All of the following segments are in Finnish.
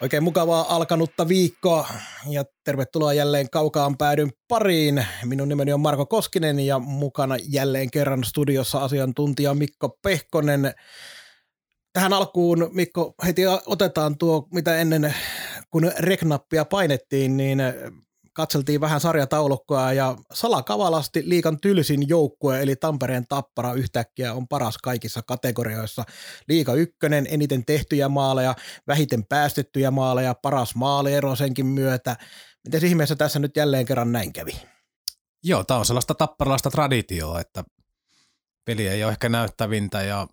Oikein mukavaa alkanutta viikkoa ja tervetuloa jälleen kaukaan päädyn pariin. Minun nimeni on Marko Koskinen ja mukana jälleen kerran studiossa asiantuntija Mikko Pehkonen. Tähän alkuun, Mikko, heti otetaan tuo, mitä ennen kun reknappia painettiin, niin katseltiin vähän sarjataulukkoa ja salakavalasti liikan tylsin joukkue eli Tampereen Tappara yhtäkkiä on paras kaikissa kategorioissa. Liika ykkönen, eniten tehtyjä maaleja, vähiten päästettyjä maaleja, paras maaliero senkin myötä. Miten ihmeessä tässä nyt jälleen kerran näin kävi? Joo, tämä on sellaista tapparalaista traditioa, että peli ei ole ehkä näyttävintä ja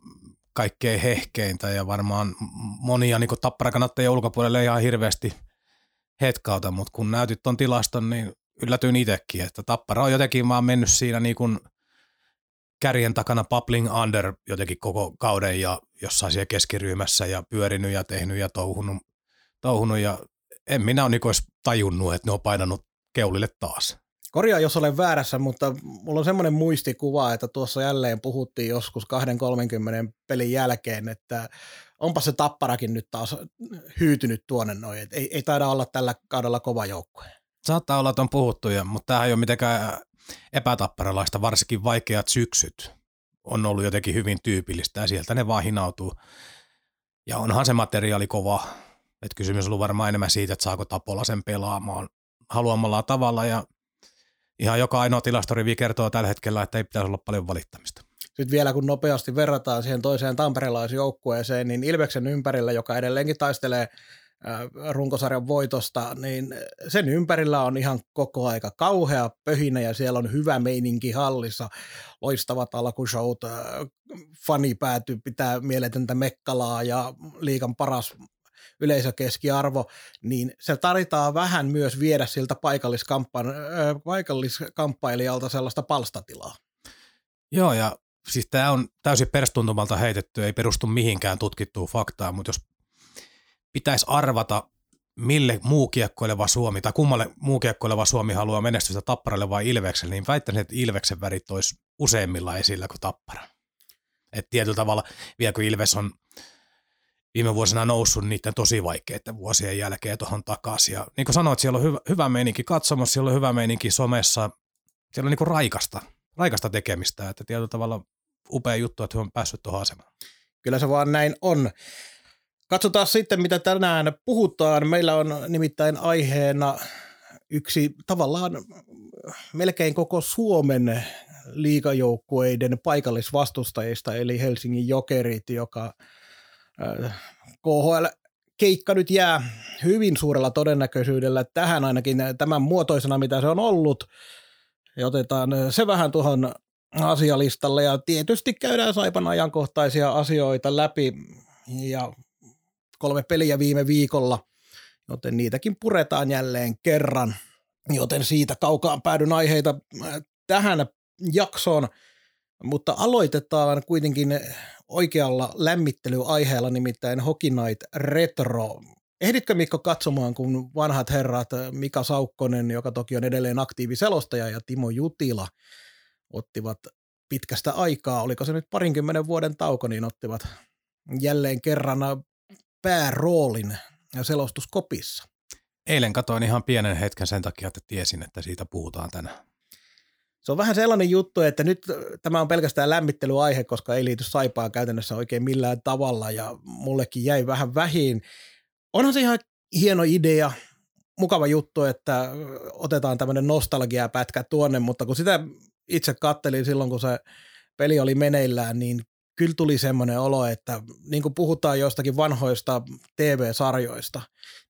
kaikkein hehkeintä ja varmaan monia niin tapparakanattajia ulkopuolelle ihan hirveästi hetkauta, mutta kun näytit tuon tilaston, niin yllätyin itsekin, että Tappara on jotenkin vaan mennyt siinä niin kuin kärjen takana Papling under jotenkin koko kauden ja jossain siellä keskiryhmässä ja pyörinyt ja tehnyt ja touhunut, touhunut ja en minä ole niin tajunnut, että ne on painanut keulille taas. Korjaa, jos olen väärässä, mutta mulla on semmoinen muistikuva, että tuossa jälleen puhuttiin joskus 2-30 pelin jälkeen, että onpa se tapparakin nyt taas hyytynyt tuonne noin. Et ei, ei taida olla tällä kaudella kova joukkue. Saattaa olla, että on puhuttu, ja, mutta tämä ei ole mitenkään epätapparalaista, varsinkin vaikeat syksyt on ollut jotenkin hyvin tyypillistä ja sieltä ne vaan hinautuu. Ja onhan se materiaali kova, että kysymys on ollut varmaan enemmän siitä, että saako Tapola sen pelaamaan haluamalla tavalla ja ihan joka ainoa tilastorivi kertoo tällä hetkellä, että ei pitäisi olla paljon valittamista. Sitten vielä kun nopeasti verrataan siihen toiseen tamperelaisjoukkueeseen, niin Ilveksen ympärillä, joka edelleenkin taistelee runkosarjan voitosta, niin sen ympärillä on ihan koko aika kauhea pöhinä ja siellä on hyvä meininki hallissa, loistavat alkushowt, fani päätyy pitää mieletöntä mekkalaa ja liikan paras yleisökeskiarvo, niin se tarvitaan vähän myös viedä siltä paikalliskamppailijalta sellaista palstatilaa. Joo, ja siis tämä on täysin perstuntumalta heitetty, ei perustu mihinkään tutkittuun faktaan, mutta jos pitäisi arvata, mille muu kiekkoileva Suomi tai kummalle muu kiekkoileva Suomi haluaa menestystä Tapparalle vai Ilvekselle, niin väittäisin, että Ilveksen värit olisi useimmilla esillä kuin Tappara. Et tietyllä tavalla, vielä kun Ilves on viime vuosina noussut niiden tosi vaikeiden vuosien jälkeen tuohon takaisin. Ja niin kuin sanoit, siellä on hyvä, hyvä meininki katsomassa, siellä on hyvä meininki somessa, siellä on niin kuin raikasta, raikasta tekemistä, että tietyllä tavalla upea juttu, että he on päässyt tuohon asemaan. Kyllä se vaan näin on. Katsotaan sitten, mitä tänään puhutaan. Meillä on nimittäin aiheena yksi tavallaan melkein koko Suomen liikajoukkueiden paikallisvastustajista, eli Helsingin Jokerit, joka KHL keikka nyt jää hyvin suurella todennäköisyydellä tähän ainakin tämän muotoisena, mitä se on ollut. Ja otetaan se vähän tuohon asialistalle ja tietysti käydään Saipan ajankohtaisia asioita läpi ja kolme peliä viime viikolla, joten niitäkin puretaan jälleen kerran. Joten siitä kaukaan päädyn aiheita tähän jaksoon, mutta aloitetaan kuitenkin oikealla lämmittelyaiheella, nimittäin Hockey Night Retro. Ehditkö Mikko katsomaan, kun vanhat herrat Mika Saukkonen, joka toki on edelleen aktiiviselostaja, ja Timo Jutila ottivat pitkästä aikaa, oliko se nyt parinkymmenen vuoden tauko, niin ottivat jälleen kerran pääroolin selostuskopissa. Eilen katoin ihan pienen hetken sen takia, että tiesin, että siitä puhutaan tänään se on vähän sellainen juttu, että nyt tämä on pelkästään lämmittelyaihe, koska ei liity saipaan käytännössä oikein millään tavalla ja mullekin jäi vähän vähin. Onhan se ihan hieno idea, mukava juttu, että otetaan tämmöinen nostalgiapätkä tuonne, mutta kun sitä itse kattelin silloin, kun se peli oli meneillään, niin kyllä tuli semmoinen olo, että niin kuin puhutaan jostakin vanhoista TV-sarjoista,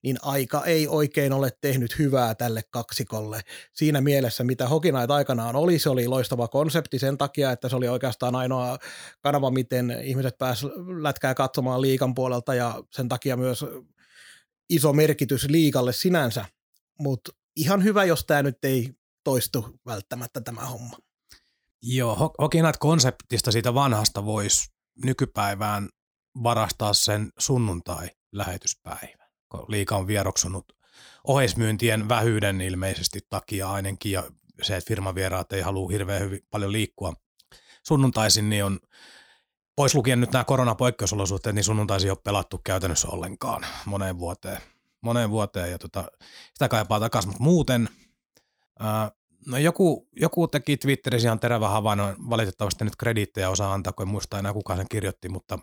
niin aika ei oikein ole tehnyt hyvää tälle kaksikolle. Siinä mielessä, mitä Hokinait aikanaan oli, se oli loistava konsepti sen takia, että se oli oikeastaan ainoa kanava, miten ihmiset pääsivät lätkää katsomaan liikan puolelta ja sen takia myös iso merkitys liikalle sinänsä, mutta ihan hyvä, jos tämä nyt ei toistu välttämättä tämä homma. Joo, Hockey konseptista siitä vanhasta voisi nykypäivään varastaa sen sunnuntai-lähetyspäivän, kun liika on vieroksunut oheismyyntien vähyyden ilmeisesti takia ainakin ja se, että firmavieraat ei halua hirveän hyvin paljon liikkua sunnuntaisin, niin on pois lukien nyt nämä koronapoikkeusolosuhteet, niin sunnuntaisin ei ole pelattu käytännössä ollenkaan moneen vuoteen. Moneen vuoteen ja tota, sitä kaipaa takaisin, mutta muuten No joku, joku teki Twitterissä ihan terävä havainnon, valitettavasti nyt krediittejä osaa antaa, kun en muista enää kuka sen kirjoitti, mutta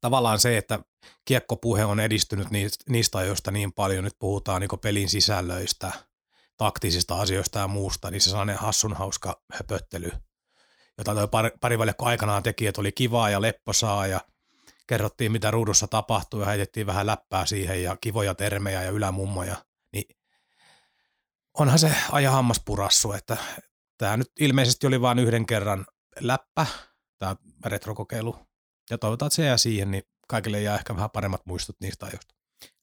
tavallaan se, että kiekkopuhe on edistynyt niistä ajoista niin paljon, nyt puhutaan niin pelin sisällöistä, taktisista asioista ja muusta, niin se sellainen hassun hauska höpöttely, jota tuo pari, parivaljakko aikanaan teki, että oli kivaa ja lepposaa ja kerrottiin, mitä ruudussa tapahtui ja heitettiin vähän läppää siihen ja kivoja termejä ja ylämummoja, niin onhan se aja hammas purassu, että tämä nyt ilmeisesti oli vain yhden kerran läppä, tämä retrokokeilu, ja toivotaan, että se jää siihen, niin kaikille jää ehkä vähän paremmat muistot niistä ajoista.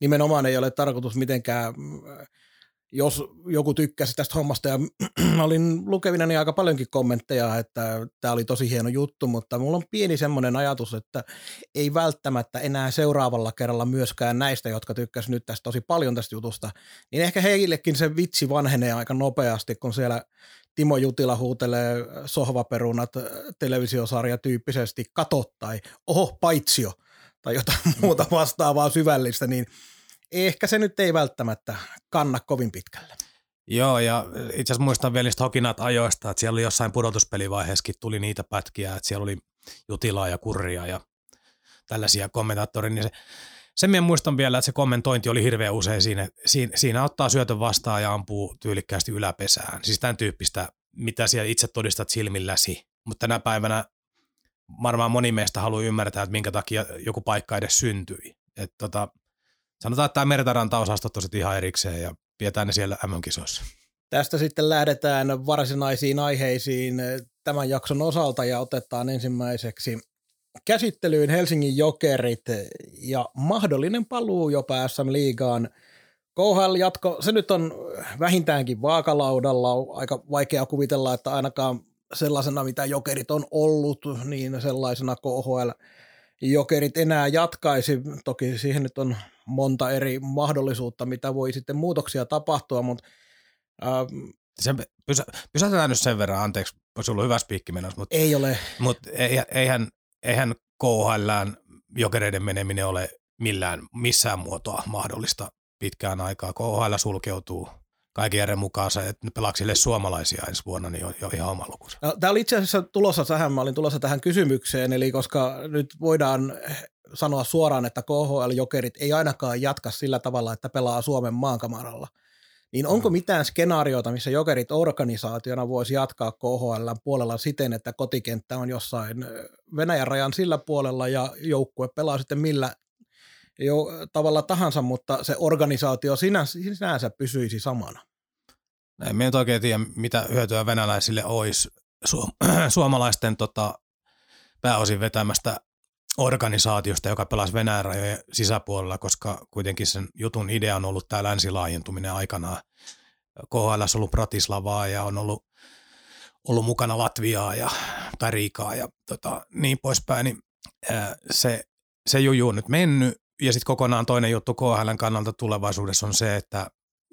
Nimenomaan ei ole tarkoitus mitenkään jos joku tykkäsi tästä hommasta. Ja olin lukevina niin aika paljonkin kommentteja, että tämä oli tosi hieno juttu, mutta mulla on pieni semmoinen ajatus, että ei välttämättä enää seuraavalla kerralla myöskään näistä, jotka tykkäsivät nyt tästä tosi paljon tästä jutusta, niin ehkä heillekin se vitsi vanhenee aika nopeasti, kun siellä Timo Jutila huutelee sohvaperunat televisiosarja tyyppisesti kato tai oho paitsio tai jotain muuta vastaavaa syvällistä, niin – ehkä se nyt ei välttämättä kanna kovin pitkälle. Joo, ja itse asiassa muistan vielä niistä hokinat ajoista, että siellä oli jossain pudotuspelivaiheessakin tuli niitä pätkiä, että siellä oli jutilaa ja kurria ja tällaisia kommentaattoreja, niin se, sen minä muistan vielä, että se kommentointi oli hirveän usein siinä, siinä, siinä ottaa syötön vastaan ja ampuu tyylikkäästi yläpesään. Siis tämän tyyppistä, mitä siellä itse todistat silmilläsi. Mutta tänä päivänä varmaan moni meistä haluaa ymmärtää, että minkä takia joku paikka edes syntyi. Että tota, Sanotaan, että tämä meritaranta-osastot on ihan erikseen ja pidetään ne siellä M-kisoissa. Tästä sitten lähdetään varsinaisiin aiheisiin tämän jakson osalta ja otetaan ensimmäiseksi käsittelyyn Helsingin Jokerit ja mahdollinen paluu jo SM-liigaan. KHL jatko, se nyt on vähintäänkin vaakalaudalla, aika vaikea kuvitella, että ainakaan sellaisena, mitä Jokerit on ollut, niin sellaisena KHL Jokerit enää jatkaisi. Toki siihen nyt on monta eri mahdollisuutta, mitä voi sitten muutoksia tapahtua, mutta ähm, se, pysä, pysäytetään nyt sen verran, anteeksi, olisi ollut hyvä spiikki menossa, mutta, ei ole. mutta eihän, eihän KHL jokereiden meneminen ole millään, missään muotoa mahdollista pitkään aikaa. KHL sulkeutuu kaiken järjen mukaan se, että pelaako sille suomalaisia ensi vuonna, niin on jo ihan oma lukunsa. No, tämä oli itse asiassa tulossa tähän, mä olin tulossa tähän kysymykseen, eli koska nyt voidaan sanoa suoraan, että KHL-jokerit ei ainakaan jatka sillä tavalla, että pelaa Suomen maankamaralla. Niin onko mm. mitään skenaariota, missä jokerit organisaationa voisi jatkaa KHL puolella siten, että kotikenttä on jossain Venäjän rajan sillä puolella ja joukkue pelaa sitten millä jo tavalla tahansa, mutta se organisaatio sinänsä, sinänsä pysyisi samana? En minä oikein tiedä, mitä hyötyä venäläisille olisi su- suomalaisten tota, pääosin vetämästä organisaatiosta, joka pelasi Venäjän rajojen sisäpuolella, koska kuitenkin sen jutun idea on ollut tämä länsilaajentuminen aikanaan. KHL on ollut Pratislavaa ja on ollut, ollut mukana Latviaa ja tai Riikaa ja tota, niin poispäin, niin ää, se, se juju on nyt mennyt. Ja sitten kokonaan toinen juttu KHLn kannalta tulevaisuudessa on se, että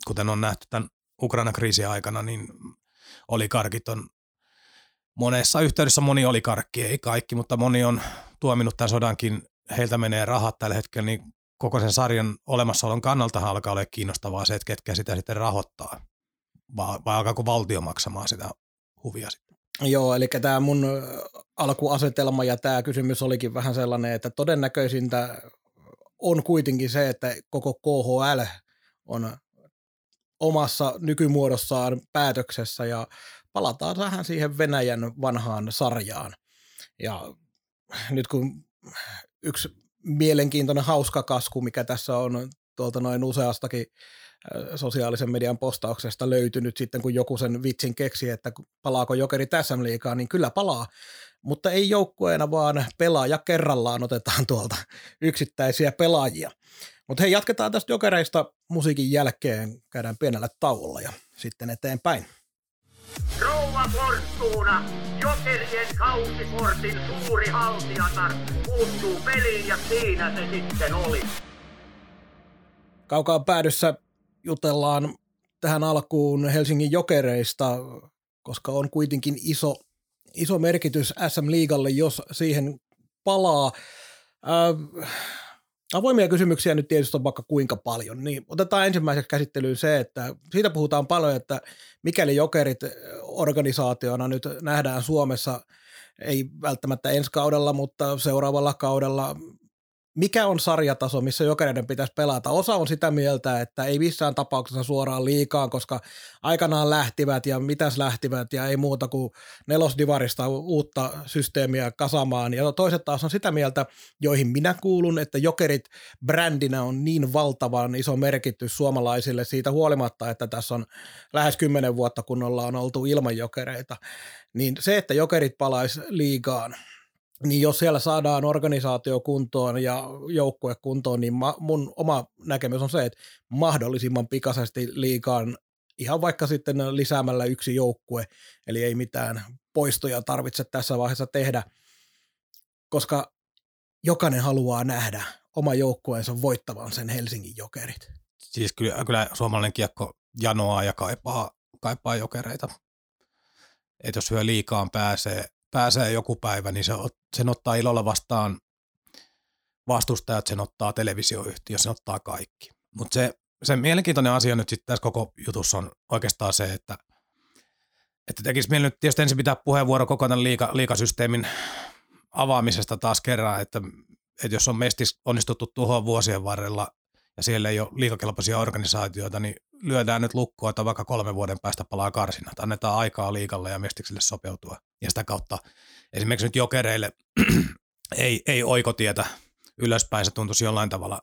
kuten on nähty tämän Ukrainan kriisin aikana, niin olikarkit on monessa yhteydessä moni olikarkki, ei kaikki, mutta moni on tuominut tämän sodankin, heiltä menee rahat tällä hetkellä, niin koko sen sarjan olemassaolon kannalta alkaa olla kiinnostavaa se, että ketkä sitä sitten rahoittaa, vai, vai alkaako valtio maksamaan sitä huvia sitten? Joo, eli tämä mun alkuasetelma ja tämä kysymys olikin vähän sellainen, että todennäköisintä on kuitenkin se, että koko KHL on omassa nykymuodossaan päätöksessä ja palataan vähän siihen Venäjän vanhaan sarjaan. Ja nyt kun yksi mielenkiintoinen hauska kasku, mikä tässä on tuolta noin useastakin sosiaalisen median postauksesta löytynyt sitten, kun joku sen vitsin keksi, että palaako jokeri tässä liikaa, niin kyllä palaa, mutta ei joukkueena, vaan pelaaja kerrallaan otetaan tuolta yksittäisiä pelaajia. Mutta hei, jatketaan tästä jokereista musiikin jälkeen, käydään pienellä tauolla ja sitten eteenpäin. Rouva Fortuna, jokerien kausiportin suuri haltijatar, puuttuu peliin ja siinä se sitten oli. Kaukaa päädyssä jutellaan tähän alkuun Helsingin jokereista, koska on kuitenkin iso, iso merkitys SM-liigalle, jos siihen palaa. Äh, avoimia kysymyksiä nyt tietysti on vaikka kuinka paljon, niin otetaan ensimmäiseksi käsittelyyn se, että siitä puhutaan paljon, että mikäli jokerit organisaationa nyt nähdään Suomessa, ei välttämättä ensi kaudella, mutta seuraavalla kaudella mikä on sarjataso, missä jokereiden pitäisi pelata. Osa on sitä mieltä, että ei missään tapauksessa suoraan liikaan, koska aikanaan lähtivät ja mitäs lähtivät ja ei muuta kuin nelosdivarista uutta systeemiä kasamaan. Ja toiset taas on sitä mieltä, joihin minä kuulun, että jokerit brändinä on niin valtavan iso merkitys suomalaisille siitä huolimatta, että tässä on lähes kymmenen vuotta, kun ollaan oltu ilman jokereita. Niin se, että jokerit palaisi liigaan – niin jos siellä saadaan organisaatio kuntoon ja joukkue kuntoon, niin ma, mun oma näkemys on se, että mahdollisimman pikaisesti liikaan ihan vaikka sitten lisäämällä yksi joukkue, eli ei mitään poistoja tarvitse tässä vaiheessa tehdä, koska jokainen haluaa nähdä oma joukkueensa voittavan sen Helsingin jokerit. Siis kyllä, kyllä suomalainen kiekko janoaa ja kaipaa, kaipaa jokereita. Että jos hyö liikaan pääsee, pääsee joku päivä, niin se, sen ottaa ilolla vastaan vastustajat, sen ottaa televisioyhtiö, sen ottaa kaikki. Mutta se, se mielenkiintoinen asia nyt sitten tässä koko jutussa on oikeastaan se, että, että tekisi mieli nyt tietysti ensin pitää puheenvuoro koko tämän liika, liikasysteemin avaamisesta taas kerran, että, että jos on mestis onnistuttu tuhoa vuosien varrella ja siellä ei ole liikakelpoisia organisaatioita, niin lyödään nyt lukkoa, että vaikka kolmen vuoden päästä palaa karsinat. Annetaan aikaa liikalle ja mestikselle sopeutua. Ja sitä kautta esimerkiksi nyt jokereille ei, ei oikotietä ylöspäin, se tuntuisi jollain tavalla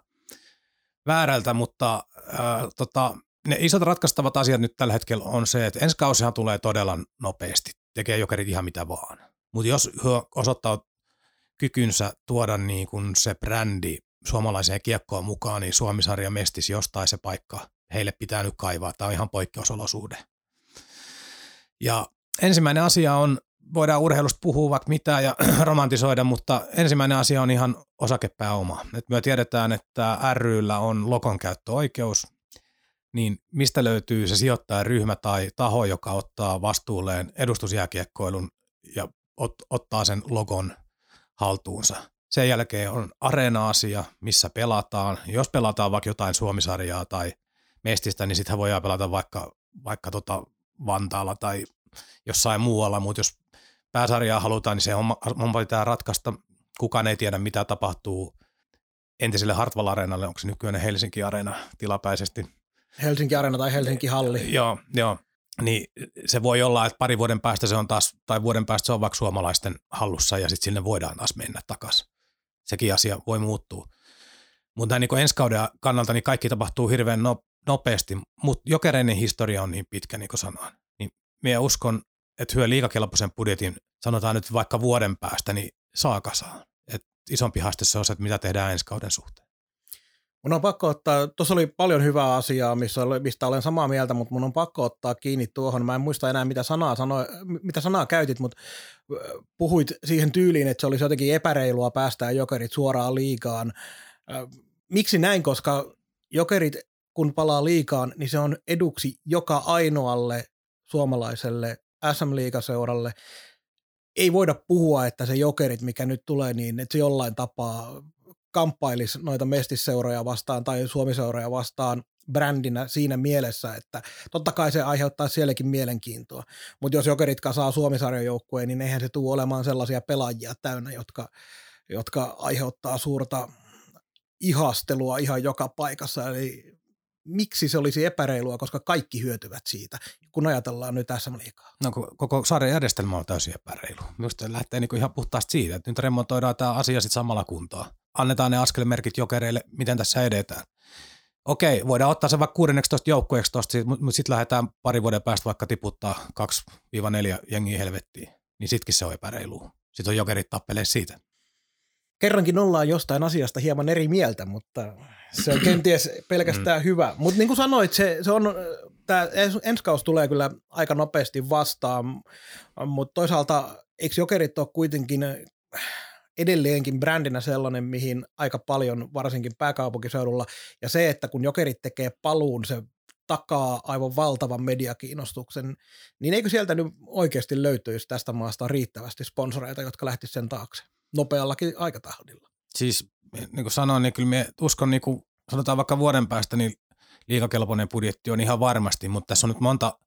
väärältä, mutta ää, tota, ne isot ratkaistavat asiat nyt tällä hetkellä on se, että ensi kausihan tulee todella nopeasti, tekee jokerit ihan mitä vaan. Mutta jos osoittaa kykynsä tuoda niin kun se brändi suomalaiseen kiekkoon mukaan, niin Suomisarja mestis jostain se paikka heille pitää nyt kaivaa. Tämä on ihan poikkeusolosuhde. Ja ensimmäinen asia on, voidaan urheilusta puhua vaikka mitä ja romantisoida, mutta ensimmäinen asia on ihan osakepääoma. Et me tiedetään, että ryllä on lokon käyttöoikeus, niin mistä löytyy se sijoittajaryhmä tai taho, joka ottaa vastuulleen edustusjääkiekkoilun ja ot, ottaa sen logon haltuunsa. Sen jälkeen on areena-asia, missä pelataan. Jos pelataan vaikka jotain suomisarjaa tai mestistä, niin sittenhän voidaan pelata vaikka, vaikka tota Vantaalla tai jossain muualla, mutta jos pääsarjaa halutaan, niin se homma, homma pitää ratkaista. Kukaan ei tiedä, mitä tapahtuu entiselle Hartwall Areenalle, onko se nykyinen Helsinki Areena tilapäisesti. Helsinki Areena tai Helsinki Halli. Joo, joo. Niin se voi olla, että pari vuoden päästä se on taas, tai vuoden päästä se on vaikka suomalaisten hallussa ja sitten sinne voidaan taas mennä takaisin. Sekin asia voi muuttua. Mutta niin ensi kauden kannalta niin kaikki tapahtuu hirveän no, nopeasti, mutta jokereinen historia on niin pitkä, niin kuin sanoin. Niin minä uskon, että hyö liikakelpoisen budjetin, sanotaan nyt vaikka vuoden päästä, niin saa kasaan. Et isompi haaste se on se, että mitä tehdään ensi kauden suhteen. Mun on pakko ottaa, tuossa oli paljon hyvää asiaa, missä, mistä olen samaa mieltä, mutta mun on pakko ottaa kiinni tuohon. Mä en muista enää, mitä sanaa, sano, mitä sanaa käytit, mutta puhuit siihen tyyliin, että se olisi jotenkin epäreilua päästää jokerit suoraan liikaan. Miksi näin, koska jokerit kun palaa liikaan, niin se on eduksi joka ainoalle suomalaiselle SM-liigaseuralle. Ei voida puhua, että se jokerit, mikä nyt tulee, niin että se jollain tapaa kamppailisi noita mestisseuroja vastaan tai suomiseuroja vastaan brändinä siinä mielessä, että totta kai se aiheuttaa sielläkin mielenkiintoa, mutta jos jokerit kasaa suomisarjan joukkueen, niin eihän se tule olemaan sellaisia pelaajia täynnä, jotka, jotka aiheuttaa suurta ihastelua ihan joka paikassa, eli miksi se olisi epäreilua, koska kaikki hyötyvät siitä, kun ajatellaan nyt tässä liikaa. No koko sarjan järjestelmä on täysin epäreilu. Minusta lähtee niin ihan puhtaasti siitä, että nyt remontoidaan tämä asia sitten samalla kuntoon. Annetaan ne askelmerkit jokereille, miten tässä edetään. Okei, voidaan ottaa se vaikka 16 joukkueeksi tuosta, mutta sitten lähdetään pari vuoden päästä vaikka tiputtaa 2-4 jengiä helvettiin. Niin sitkin se on epäreilu. Sitten on jokerit tappelee siitä. kerrankin ollaan jostain asiasta hieman eri mieltä, mutta se on kenties pelkästään hyvä. Mutta niin kuin sanoit, se, se on, tämä ensi kausi tulee kyllä aika nopeasti vastaan, mutta toisaalta eikö jokerit ole kuitenkin edelleenkin brändinä sellainen, mihin aika paljon varsinkin pääkaupunkiseudulla, ja se, että kun jokerit tekee paluun, se takaa aivan valtavan mediakiinnostuksen, niin eikö sieltä nyt oikeasti löytyisi tästä maasta riittävästi sponsoreita, jotka lähtisivät sen taakse nopeallakin aikatahdilla? Siis niin kuin sanoin, niin kyllä me uskon, niin kuin sanotaan vaikka vuoden päästä, niin liikakelpoinen budjetti on ihan varmasti, mutta tässä on nyt monta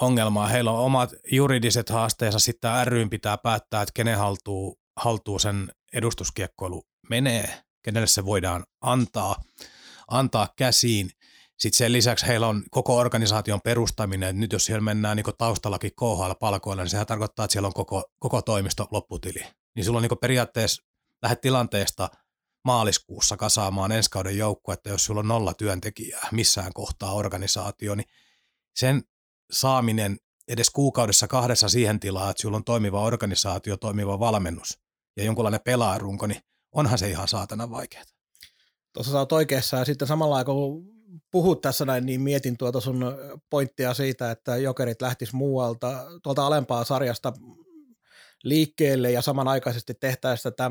ongelmaa. Heillä on omat juridiset haasteensa, sitten ryn pitää päättää, että kenen haltuu, haltuu sen edustuskiekkoilu menee, kenelle se voidaan antaa, antaa käsiin. Sitten sen lisäksi heillä on koko organisaation perustaminen. Nyt jos siellä mennään niin taustallakin KHL-palkoilla, niin sehän tarkoittaa, että siellä on koko, koko toimisto lopputili. Niin sulla on niin periaatteessa lähdet tilanteesta maaliskuussa kasaamaan ensi kauden että jos sulla on nolla työntekijää missään kohtaa organisaatio, niin sen saaminen edes kuukaudessa kahdessa siihen tilaan, että sulla on toimiva organisaatio, toimiva valmennus ja jonkunlainen pelaajarunko, niin onhan se ihan saatana vaikeaa. Tuossa sä oot oikeassa ja sitten samalla kun puhut tässä näin, niin mietin tuota sun pointtia siitä, että jokerit lähtis muualta, tuolta alempaa sarjasta liikkeelle ja samanaikaisesti tehtäisiin tätä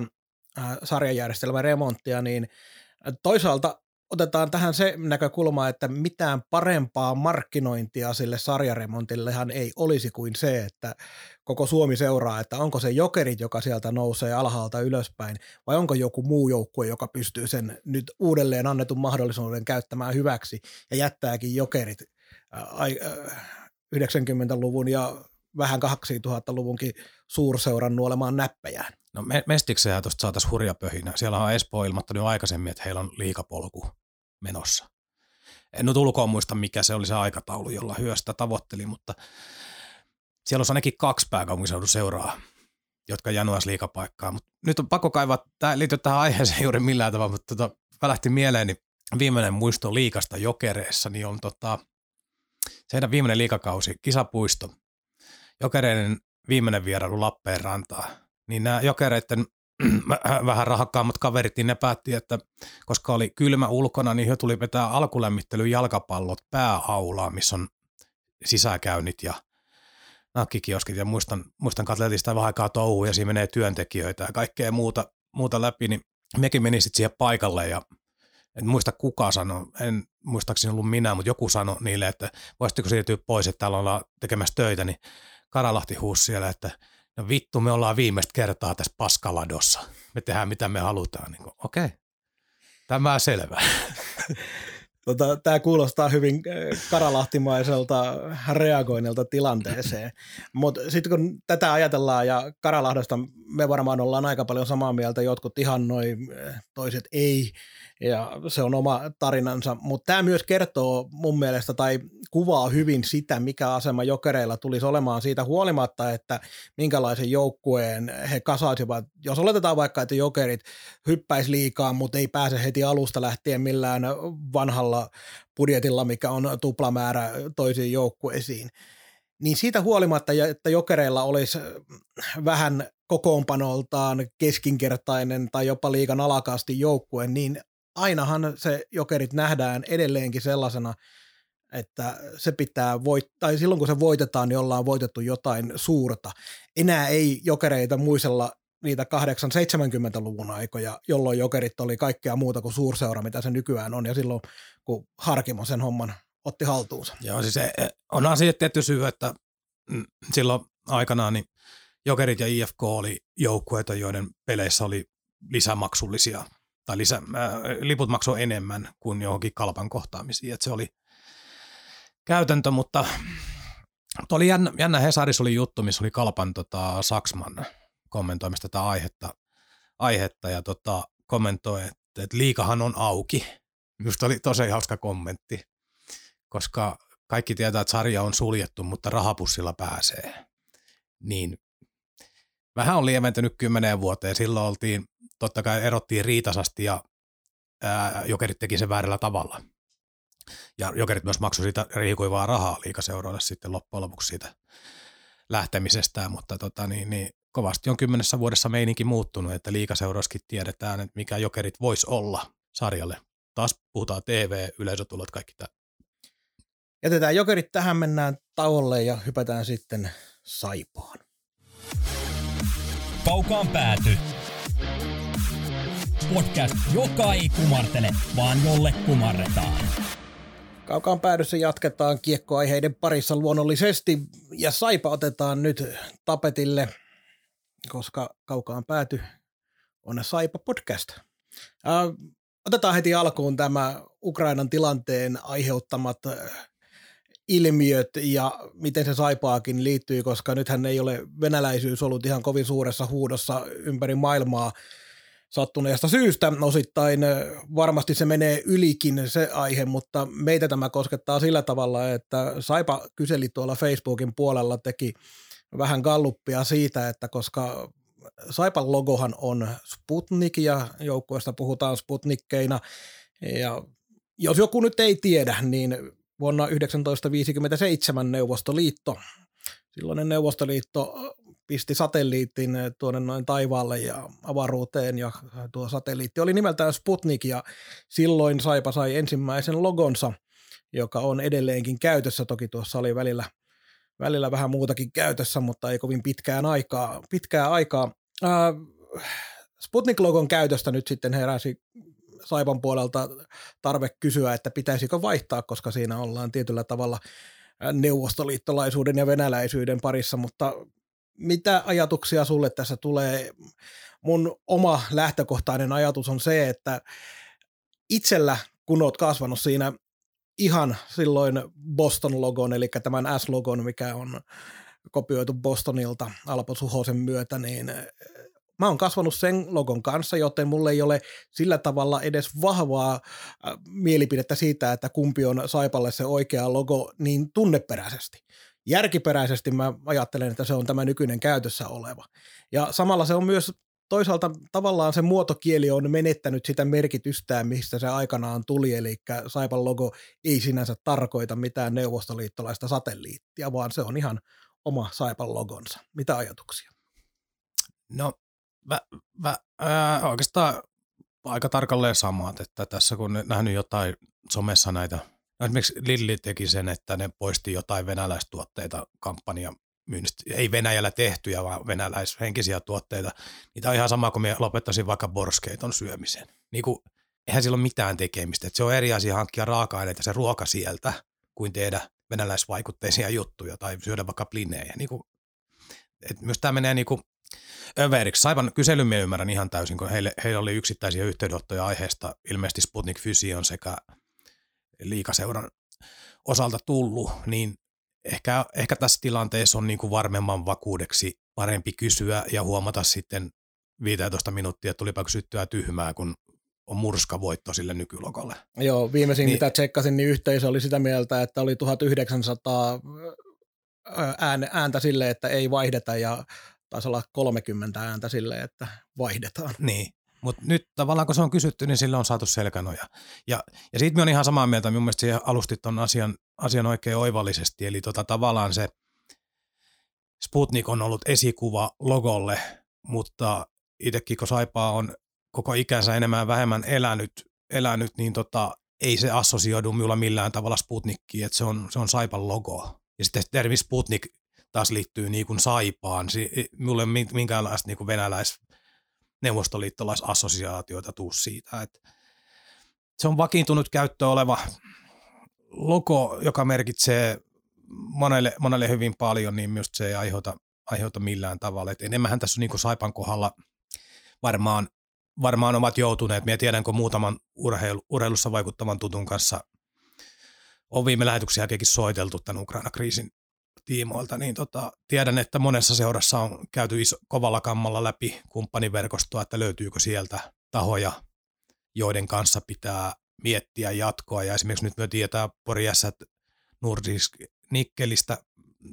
äh, sarjajärjestelmän remonttia, niin toisaalta otetaan tähän se näkökulma, että mitään parempaa markkinointia sille sarjaremontillehan ei olisi kuin se, että koko Suomi seuraa, että onko se jokerit, joka sieltä nousee alhaalta ylöspäin, vai onko joku muu joukkue, joka pystyy sen nyt uudelleen annetun mahdollisuuden käyttämään hyväksi ja jättääkin jokerit 90-luvun äh, äh, ja vähän 2000-luvunkin suurseuran nuolemaan näppejään. No Mestiksehän tuosta saataisiin hurja pöhinä. Siellä on Espoo ilmoittanut jo aikaisemmin, että heillä on liikapolku menossa. En nyt ulkoa muista, mikä se oli se aikataulu, jolla hyöstä tavoitteli, mutta siellä on ainakin kaksi pääkaupunkiseudun seuraa, jotka januas liikapaikkaa. Mut nyt on pakko kaivaa, tämä liittyy tähän aiheeseen juuri millään tavalla, mutta tota, lähti mieleen, niin viimeinen muisto liikasta jokereessa, niin on tota, heidän viimeinen liikakausi, kisapuisto, jokereiden viimeinen vierailu Lappeenrantaa, niin nämä jokereiden vähän rahakkaammat kaverit, niin ne päätti, että koska oli kylmä ulkona, niin he tuli vetää alkulämmittely jalkapallot pääaulaan, missä on sisäkäynnit ja nakkikioskit ja muistan, muistan katseltiin vähän aikaa touhua ja siinä menee työntekijöitä ja kaikkea muuta, muuta läpi, niin mekin meni sitten siihen paikalle ja en muista kuka sanoi, en muistaakseni ollut minä, mutta joku sanoi niille, että voisitteko siirtyä pois, että täällä ollaan tekemässä töitä, niin Karalahti huusi siellä, että no vittu, me ollaan viimeistä kertaa tässä paskaladossa. Me tehdään mitä me halutaan. Niin Okei, okay. tämä selvä. Tota, Tämä kuulostaa hyvin äh, karalahtimaiselta reagoinnilta tilanteeseen. Mutta sitten kun tätä ajatellaan ja Karalahdesta me varmaan ollaan aika paljon samaa mieltä, jotkut ihan noin, äh, toiset ei, ja se on oma tarinansa, mutta tämä myös kertoo mun mielestä tai kuvaa hyvin sitä, mikä asema jokereilla tulisi olemaan siitä huolimatta, että minkälaisen joukkueen he kasaisivat. Jos oletetaan vaikka, että jokerit hyppäisi liikaa, mutta ei pääse heti alusta lähtien millään vanhalla budjetilla, mikä on tuplamäärä toisiin joukkueisiin, niin siitä huolimatta, että jokereilla olisi vähän kokoonpanoltaan keskinkertainen tai jopa liikan alakasti joukkue, niin ainahan se jokerit nähdään edelleenkin sellaisena, että se pitää voittaa, tai silloin kun se voitetaan, niin ollaan voitettu jotain suurta. Enää ei jokereita muisella niitä 8-70-luvun aikoja, jolloin jokerit oli kaikkea muuta kuin suurseura, mitä se nykyään on, ja silloin kun Harkimo sen homman otti haltuunsa. Joo, siis on asia tietty syy, että mm, silloin aikanaan niin Jokerit ja IFK oli joukkueita, joiden peleissä oli lisämaksullisia tai lisä, äh, liput maksoi enemmän kuin johonkin kalpan kohtaamisiin. Et se oli käytäntö, mutta oli jännä, jännä Hesaris oli juttu, missä oli kalpan tota, Saksman kommentoimista tätä aihetta, aihetta ja tota, kommentoi, että, että liikahan on auki. Minusta oli tosi hauska kommentti, koska kaikki tietää, että sarja on suljettu, mutta rahapussilla pääsee. Niin vähän on lieventynyt kymmeneen vuoteen. Silloin oltiin totta kai erottiin riitasasti ja ää, jokerit teki sen väärällä tavalla. Ja jokerit myös maksoi siitä riikuivaa rahaa liikaseuroille sitten loppujen lopuksi siitä lähtemisestä, mutta tota, niin, niin, kovasti on kymmenessä vuodessa meininki muuttunut, että liikaseuraskin tiedetään, että mikä jokerit voisi olla sarjalle. Taas puhutaan TV, yleisötulot, kaikki tämä. Jätetään jokerit tähän, mennään tauolle ja hypätään sitten Saipaan. Kaukaan pääty. Podcast, joka ei kumartele, vaan jolle kumarretaan. Kaukaan päädyssä jatketaan kiekkoaiheiden parissa luonnollisesti ja Saipa otetaan nyt tapetille, koska Kaukaan pääty on Saipa podcast. Äh, otetaan heti alkuun tämä Ukrainan tilanteen aiheuttamat ilmiöt ja miten se Saipaakin liittyy, koska nythän ei ole venäläisyys ollut ihan kovin suuressa huudossa ympäri maailmaa sattuneesta syystä. Osittain varmasti se menee ylikin se aihe, mutta meitä tämä koskettaa sillä tavalla, että Saipa kyseli tuolla Facebookin puolella, teki vähän galluppia siitä, että koska Saipan logohan on Sputnik ja joukkueesta puhutaan Sputnikkeina ja jos joku nyt ei tiedä, niin vuonna 1957 Neuvostoliitto, silloinen Neuvostoliitto pisti satelliitin tuonne noin taivaalle ja avaruuteen ja tuo satelliitti oli nimeltään Sputnik ja silloin Saipa sai ensimmäisen logonsa, joka on edelleenkin käytössä. Toki tuossa oli välillä, välillä vähän muutakin käytössä, mutta ei kovin pitkään aikaa. Pitkää aikaa. Äh, Sputnik-logon käytöstä nyt sitten heräsi Saipan puolelta tarve kysyä, että pitäisikö vaihtaa, koska siinä ollaan tietyllä tavalla neuvostoliittolaisuuden ja venäläisyyden parissa, mutta mitä ajatuksia sulle tässä tulee? Mun oma lähtökohtainen ajatus on se, että itsellä, kun oot kasvanut siinä ihan silloin Boston-logon, eli tämän S-logon, mikä on kopioitu Bostonilta Alpo Suhosen myötä, niin mä oon kasvanut sen logon kanssa, joten mulle ei ole sillä tavalla edes vahvaa äh, mielipidettä siitä, että kumpi on Saipalle se oikea logo niin tunneperäisesti. Järkiperäisesti mä ajattelen, että se on tämä nykyinen käytössä oleva. Ja samalla se on myös toisaalta tavallaan se muotokieli on menettänyt sitä merkitystään, mistä se aikanaan tuli, eli Saipan logo ei sinänsä tarkoita mitään neuvostoliittolaista satelliittia, vaan se on ihan oma Saipan logonsa. Mitä ajatuksia? No vä, vä, ää, oikeastaan aika tarkalleen samat, että tässä kun nähnyt jotain somessa näitä, no esimerkiksi Lilli teki sen, että ne poisti jotain venäläistuotteita kampanja myynnistä, ei Venäjällä tehtyjä, vaan venäläishenkisiä tuotteita. Niitä on ihan sama kuin me lopettaisin vaikka borskeiton syömisen. Niin kuin, eihän sillä ole mitään tekemistä. Että se on eri asia hankkia raaka-aineita se ruoka sieltä, kuin tehdä venäläisvaikutteisia juttuja tai syödä vaikka plinejä. Niin kuin, että myös tämä menee niin kuin överiksi. Saivan kyselyn minä ymmärrän ihan täysin, kun heille, heillä oli yksittäisiä yhteydenottoja aiheesta ilmeisesti Sputnik Fysion sekä liikaseuran osalta tullut, niin ehkä, ehkä tässä tilanteessa on niin kuin varmemman vakuudeksi parempi kysyä ja huomata sitten 15 minuuttia, että tulipa kysyttyä tyhmää, kun on murskavoitto sille nykylokolle. Joo, viimeisin niin, mitä tsekkasin, niin yhteisö oli sitä mieltä, että oli 1900 ääntä sille, että ei vaihdeta ja taisi olla 30 ääntä sille, että vaihdetaan. Niin, mutta nyt tavallaan kun se on kysytty, niin sillä on saatu selkänoja. Ja, ja siitä me on ihan samaa mieltä, minun mielestä siihen alustit asian, asian oikein oivallisesti, eli tota, tavallaan se Sputnik on ollut esikuva logolle, mutta itsekin kun Saipaa on koko ikänsä enemmän vähemmän elänyt, elänyt niin tota, ei se assosioidu minulla millään tavalla Sputnikkiin, että se on, se on Saipan logo. Ja sitten termi Sputnik taas liittyy niin kuin Saipaan. Si- mulle ei minkäänlaista niin kuin venäläis neuvostoliittolaisassosiaatioita tuu siitä. Että se on vakiintunut käyttö oleva logo, joka merkitsee monelle, monelle hyvin paljon, niin myös se ei aiheuta, aiheuta millään tavalla. Et enemmän tässä on niin Saipan kohdalla varmaan, varmaan ovat joutuneet. Minä tiedän, kun muutaman urheilu, urheilussa vaikuttavan tutun kanssa on viime lähetyksiä soiteltu tämän Ukraina-kriisin tiimoilta, niin tota, tiedän, että monessa seurassa on käyty iso, kovalla kammalla läpi kumppaniverkostoa, että löytyykö sieltä tahoja, joiden kanssa pitää miettiä jatkoa. Ja esimerkiksi nyt me tietää Pori että Nordisk Nikkelistä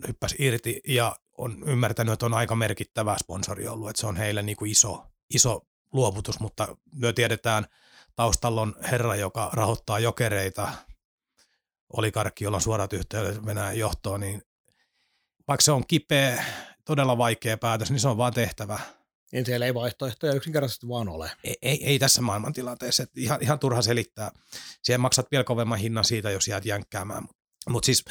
hyppäsi irti ja on ymmärtänyt, että on aika merkittävä sponsori ollut, että se on heille niin kuin iso, iso luovutus, mutta me tiedetään, taustalla on herra, joka rahoittaa jokereita, olikarkki, jolla on suorat yhteydet Venäjän johtoon, niin vaikka se on kipeä todella vaikea päätös, niin se on vaan tehtävä. Niin siellä ei vaihtoehtoja yksinkertaisesti vaan ole. Ei, ei, ei tässä maailmantilanteessa. Että ihan, ihan turha selittää. Siellä maksat vielä kovemman hinnan siitä, jos jäät jänkkäämään. Mutta siis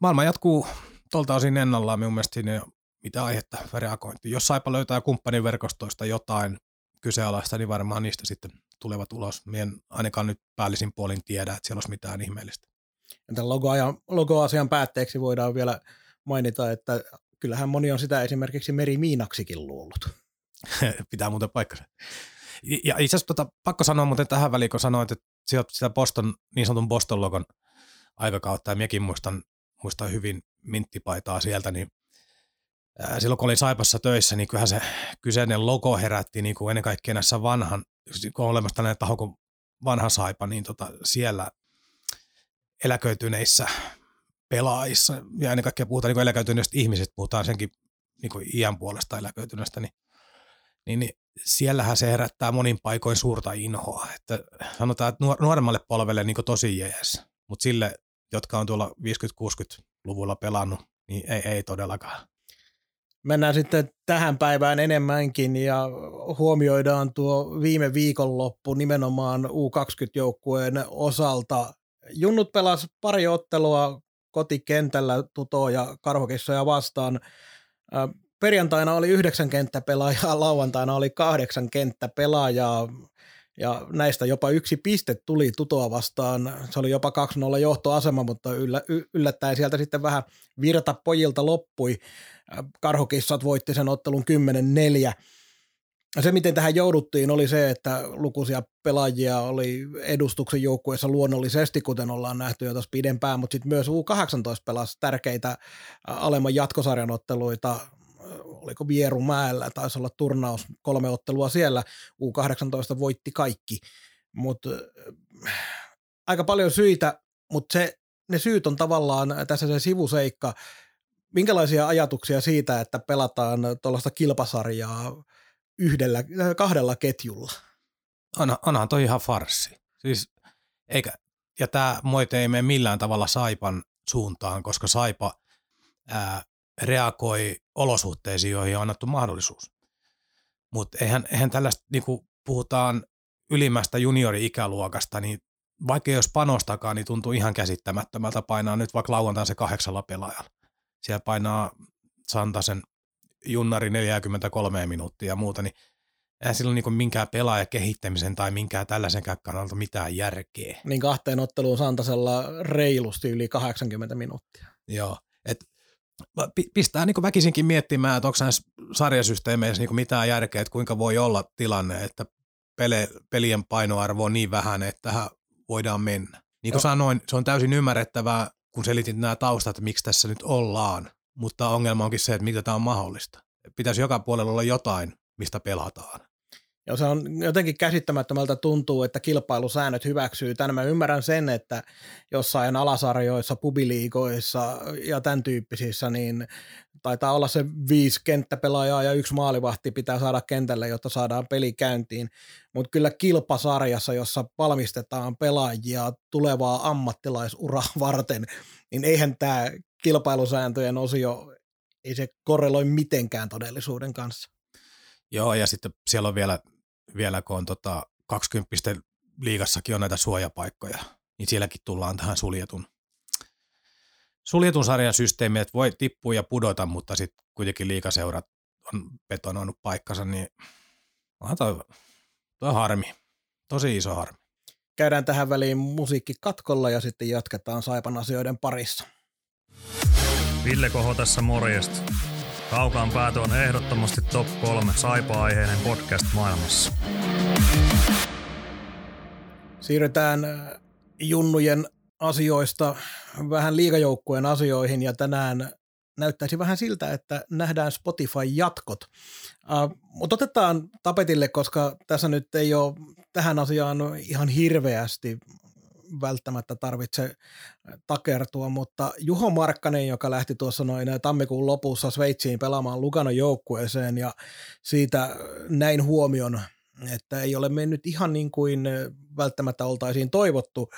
maailma jatkuu tuolta osin ennallaan minun mielestä siinä mitä aihetta reagointiin. Jos Saipa löytää kumppaniverkostoista jotain kyseenalaista, niin varmaan niistä sitten tulevat ulos. Mien ainakaan nyt päällisin puolin tiedä, että siellä olisi mitään ihmeellistä. Tämän logoasian, logoasian päätteeksi voidaan vielä mainita, että kyllähän moni on sitä esimerkiksi merimiinaksikin luullut. Pitää muuten paikkansa. Ja itse asiassa tota, pakko sanoa muuten tähän väliin, kun sanoit, että sieltä sitä Boston, niin sanotun Boston-logon aikakautta, ja minäkin muistan, muistan hyvin minttipaitaa sieltä, niin silloin kun olin Saipassa töissä, niin kyllähän se kyseinen logo herätti niin kuin ennen kaikkea näissä vanhan, kun on olemassa tällainen taho kuin vanha Saipa, niin tota, siellä eläköityneissä pelaajissa, ja ennen kaikkea puhutaan niin eläköityneistä ihmisistä, puhutaan senkin niin kuin iän puolesta eläköityneistä, niin, niin, niin siellähän se herättää monin paikoin suurta inhoa. Että sanotaan, että nuoremmalle polvelle niin tosi jees, mutta sille, jotka on tuolla 50-60-luvulla pelannut, niin ei, ei todellakaan. Mennään sitten tähän päivään enemmänkin ja huomioidaan tuo viime viikonloppu nimenomaan U20-joukkueen osalta. Junnut pelas pari ottelua kotikentällä Tuto ja Karhokissoja vastaan. Perjantaina oli yhdeksän kenttäpelaajaa, lauantaina oli kahdeksan kenttäpelaajaa ja näistä jopa yksi piste tuli Tutoa vastaan. Se oli jopa 2-0 johtoasema, mutta yllä, yllättäen sieltä sitten vähän virta pojilta loppui. Karhokissat voitti sen ottelun 10-4 se, miten tähän jouduttiin, oli se, että lukuisia pelaajia oli edustuksen joukkueessa luonnollisesti, kuten ollaan nähty jo tuossa pidempään, mutta sitten myös U18 pelasi tärkeitä alemman jatkosarjan otteluita, oliko Vierumäellä, taisi olla turnaus, kolme ottelua siellä, U18 voitti kaikki, mutta aika paljon syitä, mutta se, ne syyt on tavallaan tässä se sivuseikka, minkälaisia ajatuksia siitä, että pelataan tuollaista kilpasarjaa yhdellä, äh, kahdella ketjulla. On, onhan toi ihan farsi. Siis, eikä, ja tämä moite ei mene millään tavalla Saipan suuntaan, koska Saipa ää, reagoi olosuhteisiin, joihin on annettu mahdollisuus. Mutta eihän, eihän tällaista, niin kuin puhutaan ylimmästä juniori-ikäluokasta, niin vaikka jos panostakaan, niin tuntuu ihan käsittämättömältä painaa nyt vaikka lauantain se kahdeksalla pelaajalla. Siellä painaa Santasen junnari 43 minuuttia ja muuta, niin eihän sillä ole niin minkään pelaajan kehittämisen tai minkään tällaisenkään kannalta mitään järkeä. Niin kahteen otteluun Santasella reilusti yli 80 minuuttia. Joo, et pistää niin väkisinkin miettimään, että onko näissä sarjasysteemeissä niin mitään järkeä, että kuinka voi olla tilanne, että pele, pelien painoarvo on niin vähän, että tähän voidaan mennä. Niin kuin no. sanoin, se on täysin ymmärrettävää, kun selitin nämä taustat, että miksi tässä nyt ollaan mutta ongelma onkin se, että mitä tämä on mahdollista. Pitäisi joka puolella olla jotain, mistä pelataan. Ja se on jotenkin käsittämättömältä tuntuu, että kilpailusäännöt hyväksyy tämän. Mä ymmärrän sen, että jossain alasarjoissa, pubiliikoissa ja tämän tyyppisissä, niin taitaa olla se viisi kenttäpelaajaa ja yksi maalivahti pitää saada kentälle, jotta saadaan peli käyntiin. Mutta kyllä kilpasarjassa, jossa valmistetaan pelaajia tulevaa ammattilaisuraa varten, niin eihän tämä kilpailusääntöjen osio, ei se korreloi mitenkään todellisuuden kanssa. Joo, ja sitten siellä on vielä, vielä kun on tota 20 liigassakin on näitä suojapaikkoja, niin sielläkin tullaan tähän suljetun, suljetun sarjan systeemiin, että voi tippua ja pudota, mutta sitten kuitenkin liikaseurat on betonoinut paikkansa, niin onhan toi, toi harmi, tosi iso harmi. Käydään tähän väliin musiikki katkolla ja sitten jatketaan Saipan asioiden parissa. Ville Koho tässä morjesta. Kaukaan päätö on ehdottomasti top 3 saipa-aiheinen podcast maailmassa. Siirrytään äh, junnujen asioista vähän liigajoukkueen asioihin ja tänään näyttäisi vähän siltä, että nähdään Spotify-jatkot. Uh, mutta otetaan tapetille, koska tässä nyt ei ole tähän asiaan ihan hirveästi välttämättä tarvitse takertua, mutta Juho Markkanen, joka lähti tuossa noin tammikuun lopussa Sveitsiin pelaamaan Lugano joukkueeseen ja siitä näin huomion, että ei ole mennyt ihan niin kuin välttämättä oltaisiin toivottu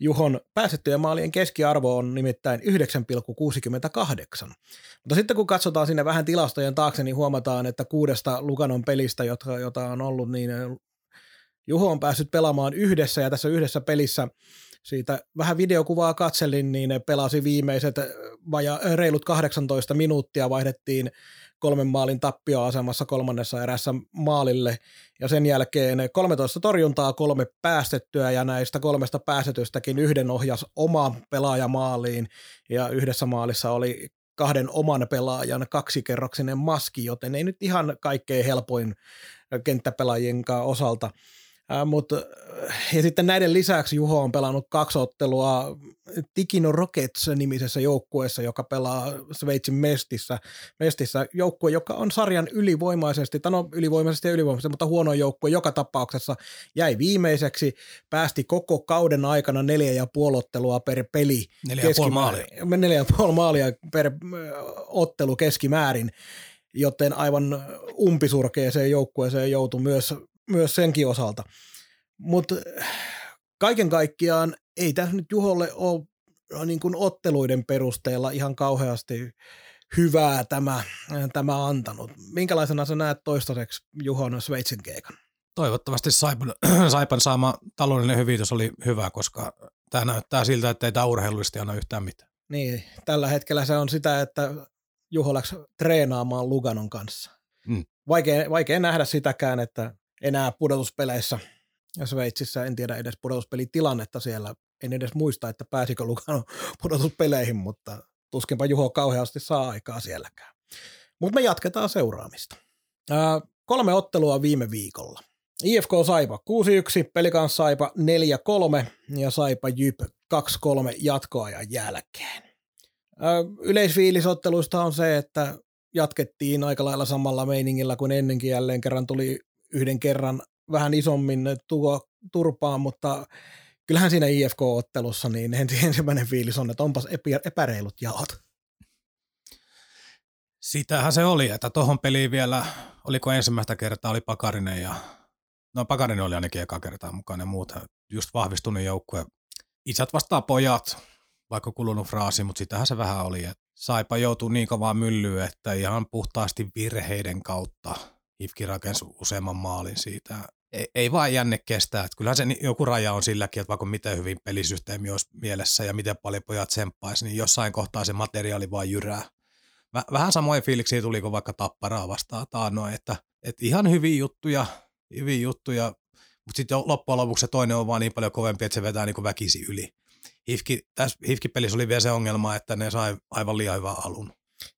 Juhon päästettyjen maalien keskiarvo on nimittäin 9,68. Mutta sitten kun katsotaan sinne vähän tilastojen taakse, niin huomataan, että kuudesta Lukanon pelistä, jota, jota on ollut, niin Juho on päässyt pelaamaan yhdessä ja tässä yhdessä pelissä siitä vähän videokuvaa katselin, niin pelasi viimeiset vaja, reilut 18 minuuttia, vaihdettiin kolmen maalin tappioasemassa kolmannessa erässä maalille. Ja sen jälkeen 13 torjuntaa, kolme päästettyä ja näistä kolmesta päästetystäkin yhden ohjas oma pelaaja maaliin. Ja yhdessä maalissa oli kahden oman pelaajan kaksikerroksinen maski, joten ei nyt ihan kaikkein helpoin kenttäpelaajien osalta – Äh, Mut, ja sitten näiden lisäksi Juho on pelannut kaksi ottelua Tikino Rockets-nimisessä joukkueessa, joka pelaa Sveitsin Mestissä. Mestissä joukkue, joka on sarjan ylivoimaisesti, tai no ylivoimaisesti ja ylivoimaisesti, mutta huono joukkue joka tapauksessa jäi viimeiseksi, päästi koko kauden aikana neljä ja puoli ottelua per peli. Neljä ja puoli maalia. Neljä ja puoli maalia per ottelu keskimäärin joten aivan umpisurkeeseen joukkueeseen joutui myös myös senkin osalta. Mutta kaiken kaikkiaan ei tässä nyt Juholle ole no niin kuin otteluiden perusteella ihan kauheasti hyvää tämä, tämä antanut. Minkälaisena sä näet toistaiseksi Juhon Sveitsin keikan? Toivottavasti Saipan, Saipan saama taloudellinen hyvitys oli hyvä, koska tämä näyttää siltä, että ei tämä urheilullisesti anna yhtään mitään. Niin, tällä hetkellä se on sitä, että Juho läksi treenaamaan Luganon kanssa. Mm. Vaikea, vaikea nähdä sitäkään, että enää pudotuspeleissä ja Sveitsissä, en tiedä edes pudotuspelitilannetta siellä, en edes muista, että pääsikö Lugano pudotuspeleihin, mutta tuskinpa Juho kauheasti saa aikaa sielläkään. Mutta me jatketaan seuraamista. Ää, kolme ottelua viime viikolla. IFK Saipa 6-1, Pelikans Saipa 4-3 ja Saipa Jyp 2-3 jatkoajan jälkeen. Ää, on se, että jatkettiin aika lailla samalla meiningillä kuin ennenkin jälleen kerran tuli yhden kerran vähän isommin tuo turpaan, mutta kyllähän siinä IFK-ottelussa niin ensimmäinen fiilis on, että onpas epäreilut jaot. Sitähän se oli, että tuohon peliin vielä, oliko ensimmäistä kertaa, oli Pakarinen ja, no Pakarinen oli ainakin eka kertaa mukana ja muuta, just vahvistunut joukkue. Isät vastaa pojat, vaikka kulunut fraasi, mutta sitähän se vähän oli, että Saipa joutuu niin kovaa myllyyn, että ihan puhtaasti virheiden kautta Hifki rakensi useamman maalin siitä. Ei, ei vaan jänne kestää. Että kyllähän se joku raja on silläkin, että vaikka miten hyvin pelisysteemi olisi mielessä ja miten paljon pojat tsemppaisi, niin jossain kohtaa se materiaali vaan jyrää. Vähän samoin fiiliksiä tuli kuin vaikka tapparaa vastaan taannoin, että, että ihan hyviä juttuja, hyviä juttuja, mutta sitten loppujen lopuksi se toinen on vaan niin paljon kovempi, että se vetää niin väkisi yli. Hifki, tässä Hifki-pelissä oli vielä se ongelma, että ne sai aivan liian hyvän alun.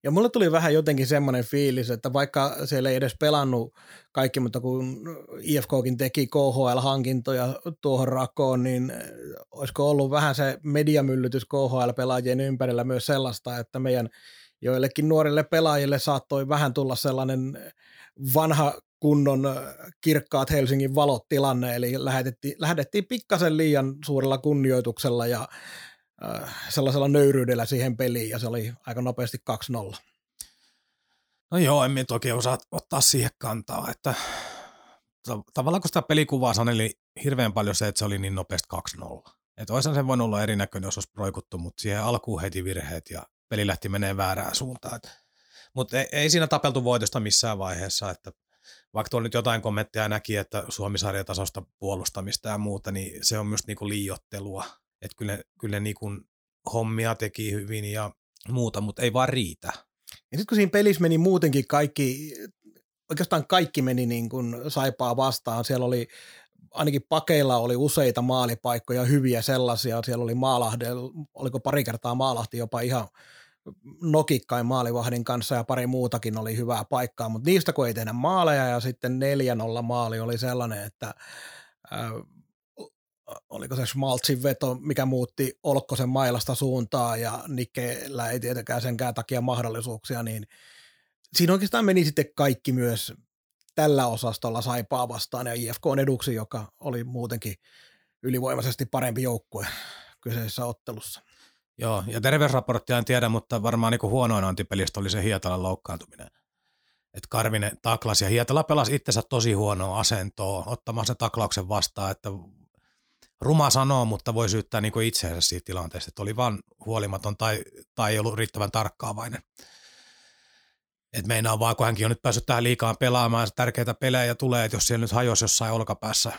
Ja mulle tuli vähän jotenkin semmoinen fiilis, että vaikka siellä ei edes pelannut kaikki, mutta kun IFKkin teki KHL-hankintoja tuohon rakoon, niin olisiko ollut vähän se mediamyllytys KHL-pelaajien ympärillä myös sellaista, että meidän joillekin nuorille pelaajille saattoi vähän tulla sellainen vanha kunnon kirkkaat Helsingin valot tilanne, eli lähetettiin, lähetettiin pikkasen liian suurella kunnioituksella ja Äh, sellaisella nöyryydellä siihen peliin ja se oli aika nopeasti 2-0. No joo, en toki osaa ottaa siihen kantaa, että tavallaan kun sitä pelikuvaa saneli hirveän paljon se, että se oli niin nopeasti 2-0. Että olisihan se voinut olla erinäköinen, jos olisi roikuttu, mutta siihen alkuun heti virheet ja peli lähti menee väärään suuntaan. Mutta ei, ei, siinä tapeltu voitosta missään vaiheessa, että vaikka tuolla nyt jotain kommentteja näki, että Suomi-sarjatasosta puolustamista ja muuta, niin se on myös niinku liiottelua että kyllä, kyllä niin kuin hommia teki hyvin ja muuta, mutta ei vaan riitä. Ja sitten kun siinä pelissä meni muutenkin kaikki, oikeastaan kaikki meni niin kuin saipaa vastaan. Siellä oli ainakin pakeilla oli useita maalipaikkoja, hyviä sellaisia. Siellä oli Maalahde, oliko pari kertaa Maalahti jopa ihan nokikkain maalivahdin kanssa ja pari muutakin oli hyvää paikkaa, mutta niistä kun ei tehdä maaleja ja sitten 4-0 maali oli sellainen, että oliko se Schmaltzin veto, mikä muutti Olkkosen mailasta suuntaan ja Nikkeellä ei tietenkään senkään takia mahdollisuuksia, niin siinä oikeastaan meni sitten kaikki myös tällä osastolla saipaa vastaan ja IFK on eduksi, joka oli muutenkin ylivoimaisesti parempi joukkue kyseisessä ottelussa. Joo, ja terveysraporttia en tiedä, mutta varmaan niin huonoin antipelistä oli se Hietalan loukkaantuminen. Että Karvinen taklasi ja Hietala pelasi itsensä tosi huonoa asentoa ottamaan sen taklauksen vastaan, että ruma sanoa, mutta voi syyttää niin kuin itseensä siitä tilanteesta, että oli vaan huolimaton tai, tai ei ollut riittävän tarkkaavainen. Et meinaa vaan, kun hänkin on nyt päässyt tähän liikaan pelaamaan, tärkeitä pelejä tulee, että jos siellä nyt hajosi jossain olkapäässä,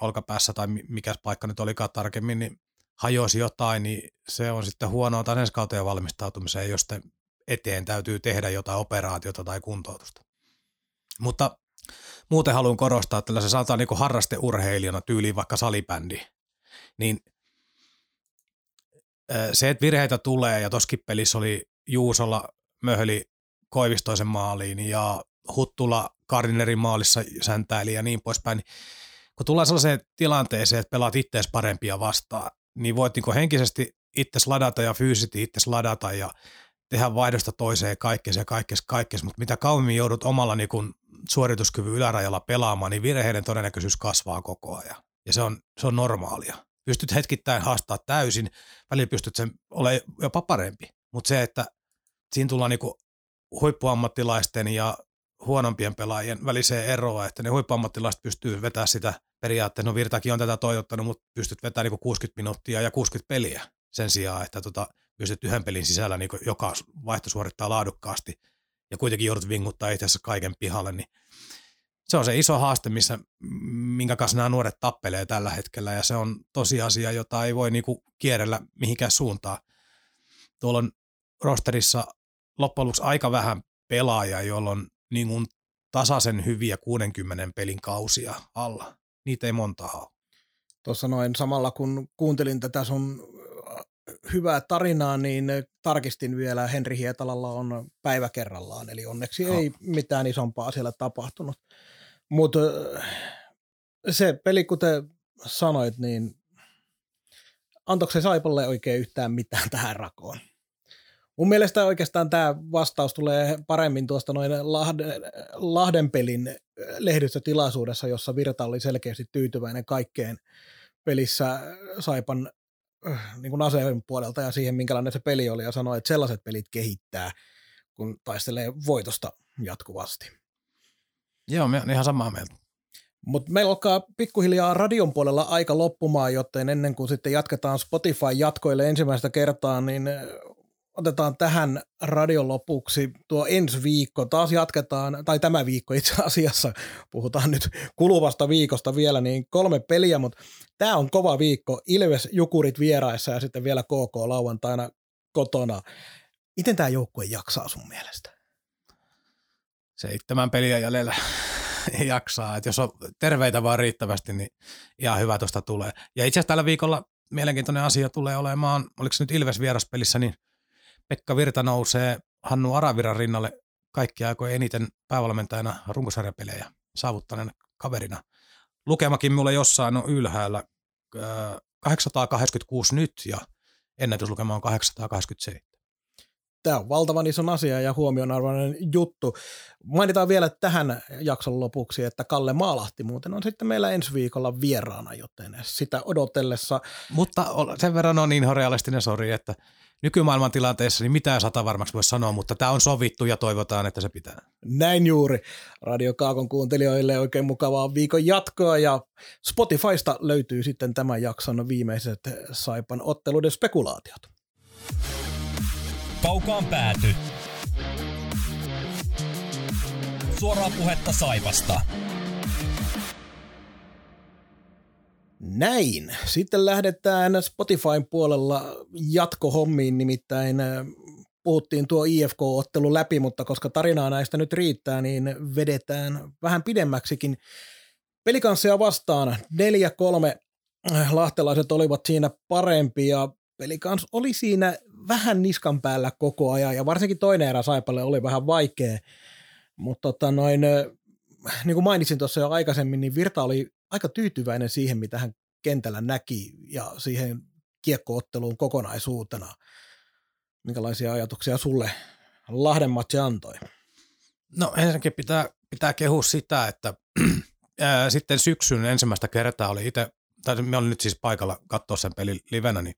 olkapäässä tai mikä paikka nyt olikaan tarkemmin, niin hajosi jotain, niin se on sitten huonoa taas ensi kauteen valmistautumiseen, jos eteen täytyy tehdä jotain operaatiota tai kuntoutusta. Mutta muuten haluan korostaa, että se sanotaan niin harrasteurheilijana tyyliin vaikka salibändi, niin se, että virheitä tulee ja toskin pelissä oli Juusolla möhli Koivistoisen maaliin ja Huttula Kardinerin maalissa säntäili ja niin poispäin, niin kun tullaan sellaiseen tilanteeseen, että pelaat ittees parempia vastaan, niin voit niin henkisesti itse ladata ja fyysisesti itse ladata ja tehdä vaihdosta toiseen kaikkea ja kaikkea, mutta mitä kauemmin joudut omalla niin suorituskyvyn ylärajalla pelaamaan, niin virheiden todennäköisyys kasvaa koko ajan. Ja se on, se on normaalia. Pystyt hetkittäin haastaa täysin, välillä pystyt sen olemaan jopa parempi. Mutta se, että siinä tullaan niin huippuammattilaisten ja huonompien pelaajien väliseen eroa, että ne huippuammattilaiset pystyy vetämään sitä periaatteessa, no Virtakin on tätä toivottanut, mutta pystyt vetämään niin 60 minuuttia ja 60 peliä sen sijaan, että tota, pystyt yhden pelin sisällä niin joka vaihto suorittaa laadukkaasti ja kuitenkin joudut vinguttaa itse asiassa kaiken pihalle, niin se on se iso haaste, missä, minkä kanssa nämä nuoret tappelee tällä hetkellä ja se on tosiasia, jota ei voi niinku kierrellä mihinkään suuntaan. Tuolla on rosterissa loppujen lopuksi aika vähän pelaajia, joilla on niin kuin tasaisen hyviä 60 pelin kausia alla. Niitä ei montaa ole. Tuossa noin samalla kun kuuntelin tätä sun hyvää tarinaa, niin tarkistin vielä, Henri Hietalalla on päivä kerrallaan, eli onneksi no. ei mitään isompaa siellä tapahtunut. Mutta se peli, kuten sanoit, niin antoiko se Saipalle oikein yhtään mitään tähän rakoon? Mun mielestä oikeastaan tämä vastaus tulee paremmin tuosta noin Lahden, Lahden pelin lehdistötilaisuudessa, jossa Virta oli selkeästi tyytyväinen kaikkeen pelissä Saipan niin kuin aseen puolelta ja siihen, minkälainen se peli oli, ja sanoi, että sellaiset pelit kehittää, kun taistelee voitosta jatkuvasti. Joo, me on ihan samaa mieltä. Mutta meillä alkaa pikkuhiljaa radion puolella aika loppumaan, joten ennen kuin sitten jatketaan Spotify jatkoille ensimmäistä kertaa, niin otetaan tähän radion lopuksi tuo ensi viikko. Taas jatketaan, tai tämä viikko itse asiassa, puhutaan nyt kuluvasta viikosta vielä, niin kolme peliä, mutta tämä on kova viikko. Ilves Jukurit vieraissa ja sitten vielä KK lauantaina kotona. Miten tämä joukkue jaksaa sun mielestä? Seitsemän peliä jäljellä jaksaa. Et jos on terveitä vaan riittävästi, niin ihan hyvä tuosta tulee. Ja itse asiassa tällä viikolla mielenkiintoinen asia tulee olemaan, oliko se nyt Ilves vieraspelissä, niin Pekka Virta nousee Hannu Araviran rinnalle kaikki aikojen eniten päävalmentajana runkosarjapelejä saavuttaneena kaverina. Lukemakin mulle jossain on ylhäällä 886 nyt ja ennätyslukema on 887. Tämä on valtavan ison asia ja huomionarvoinen juttu. Mainitaan vielä tähän jakson lopuksi, että Kalle Maalahti muuten on sitten meillä ensi viikolla vieraana, joten sitä odotellessa. Mutta sen verran on niin realistinen sori, että nykymaailman tilanteessa niin mitään sata varmaksi voi sanoa, mutta tämä on sovittu ja toivotaan, että se pitää. Näin juuri. Radio Kaakon kuuntelijoille oikein mukavaa viikon jatkoa ja Spotifysta löytyy sitten tämän jakson viimeiset Saipan otteluiden spekulaatiot. Kaukaan pääty. Suoraa puhetta Saipasta. Näin. Sitten lähdetään Spotifyn puolella jatkohommiin, nimittäin äh, puhuttiin tuo IFK-ottelu läpi, mutta koska tarinaa näistä nyt riittää, niin vedetään vähän pidemmäksikin. Pelikanssia vastaan 4-3 äh, lahtelaiset olivat siinä parempia. Pelikans oli siinä vähän niskan päällä koko ajan ja varsinkin toinen erä Saipalle oli vähän vaikea. Mutta tota noin, äh, niin kuin mainitsin tuossa jo aikaisemmin, niin Virta oli aika tyytyväinen siihen, mitä hän kentällä näki ja siihen kiekkootteluun kokonaisuutena. Minkälaisia ajatuksia sulle Lahden matsi antoi? No ensinnäkin pitää, pitää kehua sitä, että ää, sitten syksyn ensimmäistä kertaa oli itse, tai me olin nyt siis paikalla katsoa sen pelin livenä, niin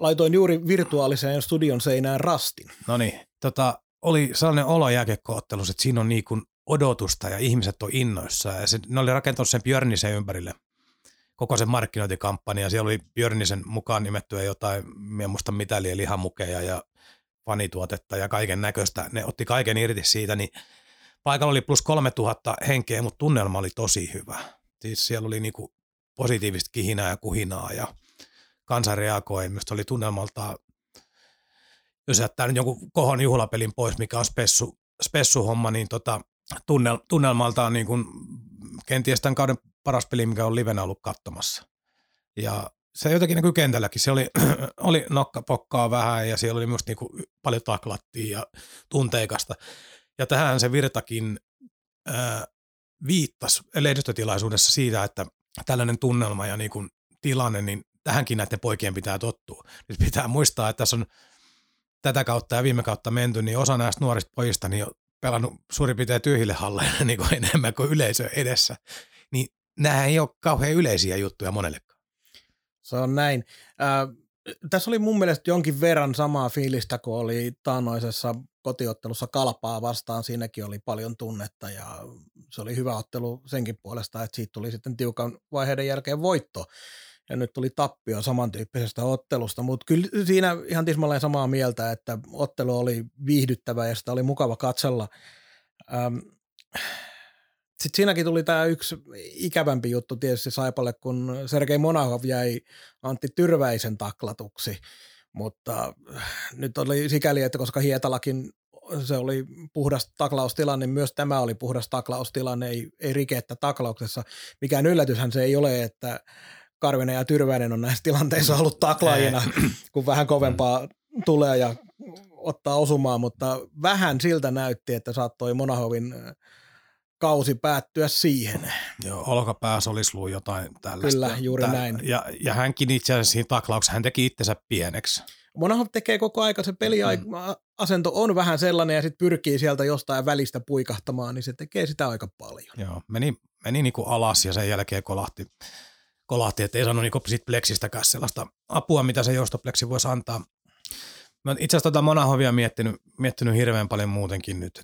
Laitoin juuri virtuaaliseen studion seinään rastin. No niin, tota, oli sellainen olo jääkiekkoottelussa, että siinä on niin kuin odotusta ja ihmiset on innoissa ja se, ne oli rakentanut sen Björnisen ympärille koko sen markkinointikampanja. Siellä oli Björnisen mukaan nimettyä jotain, en muista mitä, eli lihamukeja ja fanituotetta ja kaiken näköistä. Ne otti kaiken irti siitä, niin paikalla oli plus 3000 henkeä, mutta tunnelma oli tosi hyvä. Siis siellä oli niinku positiivista kihinää ja kuhinaa ja kansa reagoi. Minusta oli tunnelmalta, jos jättää nyt jonkun kohon juhlapelin pois, mikä on spessu, spessuhomma, niin tota, tunnel, tunnelmalta on niin kuin kenties tämän kauden paras peli, mikä on livenä ollut katsomassa. Ja se jotenkin näkyy kentälläkin. Se oli, oli nokkapokkaa vähän ja siellä oli myös niin paljon taklattia ja tunteikasta. Ja tähän se Virtakin ää, viittasi lehdistötilaisuudessa siitä, että tällainen tunnelma ja niin kuin tilanne, niin tähänkin näiden poikien pitää tottua. Nyt pitää muistaa, että tässä on tätä kautta ja viime kautta menty, niin osa näistä nuorista pojista niin pelannut suurin piirtein tyhjille halleille niin kuin enemmän kuin yleisö edessä. Niin nämä ei ole kauhean yleisiä juttuja monellekaan. Se on näin. Äh, tässä oli mun mielestä jonkin verran samaa fiilistä, kun oli taannoisessa kotiottelussa Kalpaa vastaan. Siinäkin oli paljon tunnetta ja se oli hyvä ottelu senkin puolesta, että siitä tuli sitten tiukan vaiheiden jälkeen voitto. Ja nyt tuli tappio samantyyppisestä ottelusta, mutta kyllä siinä ihan tismalleen samaa mieltä, että ottelu oli viihdyttävä ja sitä oli mukava katsella. Ähm, sitten siinäkin tuli tämä yksi ikävämpi juttu tietysti Saipalle, kun Sergei Monahov jäi Antti Tyrväisen taklatuksi, mutta nyt oli sikäli, että koska Hietalakin se oli puhdas taklaustilanne, niin myös tämä oli puhdas taklaustilanne, ei, ei rikettä taklauksessa. Mikään yllätyshän se ei ole, että Karvinen ja Tyrväinen on näissä tilanteissa ollut taklaajina, kun vähän kovempaa tulee ja ottaa osumaan, mutta vähän siltä näytti, että saattoi Monahovin kausi päättyä siihen. Joo, olkapää solislu jotain tällaista. Kyllä, juuri Tää, näin. Ja, ja hänkin itse asiassa siinä taklauksessa, hän teki itsensä pieneksi. Monahov tekee koko aika, se peliasento on vähän sellainen ja sitten pyrkii sieltä jostain välistä puikahtamaan, niin se tekee sitä aika paljon. Joo, meni, meni niin kuin alas ja sen jälkeen kolahti, kolahti että ei saanut niin sit pleksistäkään sellaista apua, mitä se joustopleksi voisi antaa. Mä itse asiassa tota Monahovia miettinyt, miettinyt hirveän paljon muutenkin nyt.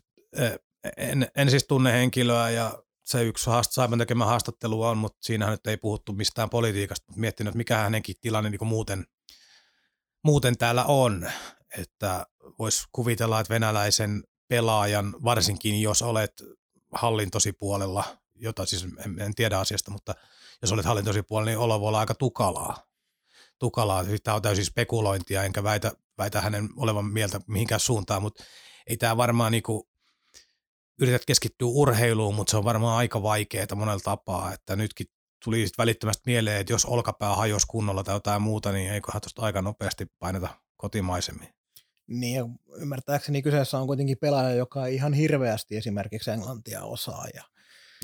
En, en siis tunne henkilöä ja se yksi haast, Saipan tekemä haastattelu on, mutta siinähän nyt ei puhuttu mistään politiikasta, mutta miettinyt, että mikä hänenkin tilanne niin kuin muuten, muuten täällä on. Että voisi kuvitella, että venäläisen pelaajan, varsinkin jos olet hallintosipuolella, jota siis en, en tiedä asiasta, mutta jos olet hallintosipuolella, niin olo voi olla aika tukalaa. Tukalaa, siis tämä on täysin spekulointia, enkä väitä, väitä hänen olevan mieltä mihinkään suuntaan, mutta ei tämä varmaan niinku, yrität keskittyä urheiluun, mutta se on varmaan aika vaikeaa monella tapaa, että nytkin tuli välittömästi mieleen, että jos olkapää hajosi kunnolla tai jotain muuta, niin eiköhän tuosta aika nopeasti paineta kotimaisemmin. Niin, ymmärtääkseni kyseessä on kuitenkin pelaaja, joka ei ihan hirveästi esimerkiksi englantia osaa. Ja...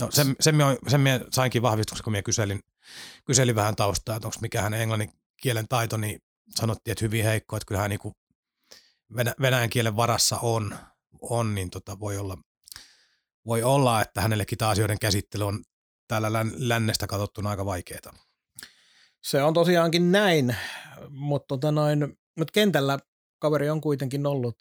No sen, sen, minä, sen minä sainkin vahvistuksen, kun minä kyselin, kyselin vähän taustaa, että onko mikä hänen englannin kielen taito, niin sanottiin, että hyvin heikko, että kyllähän niin venä, venäjän kielen varassa on, on niin tota voi, olla, voi olla, että hänellekin tämä asioiden käsittely on täällä lännestä katsottuna aika vaikeaa. Se on tosiaankin näin, mutta tota noin, mutta kentällä kaveri on kuitenkin ollut,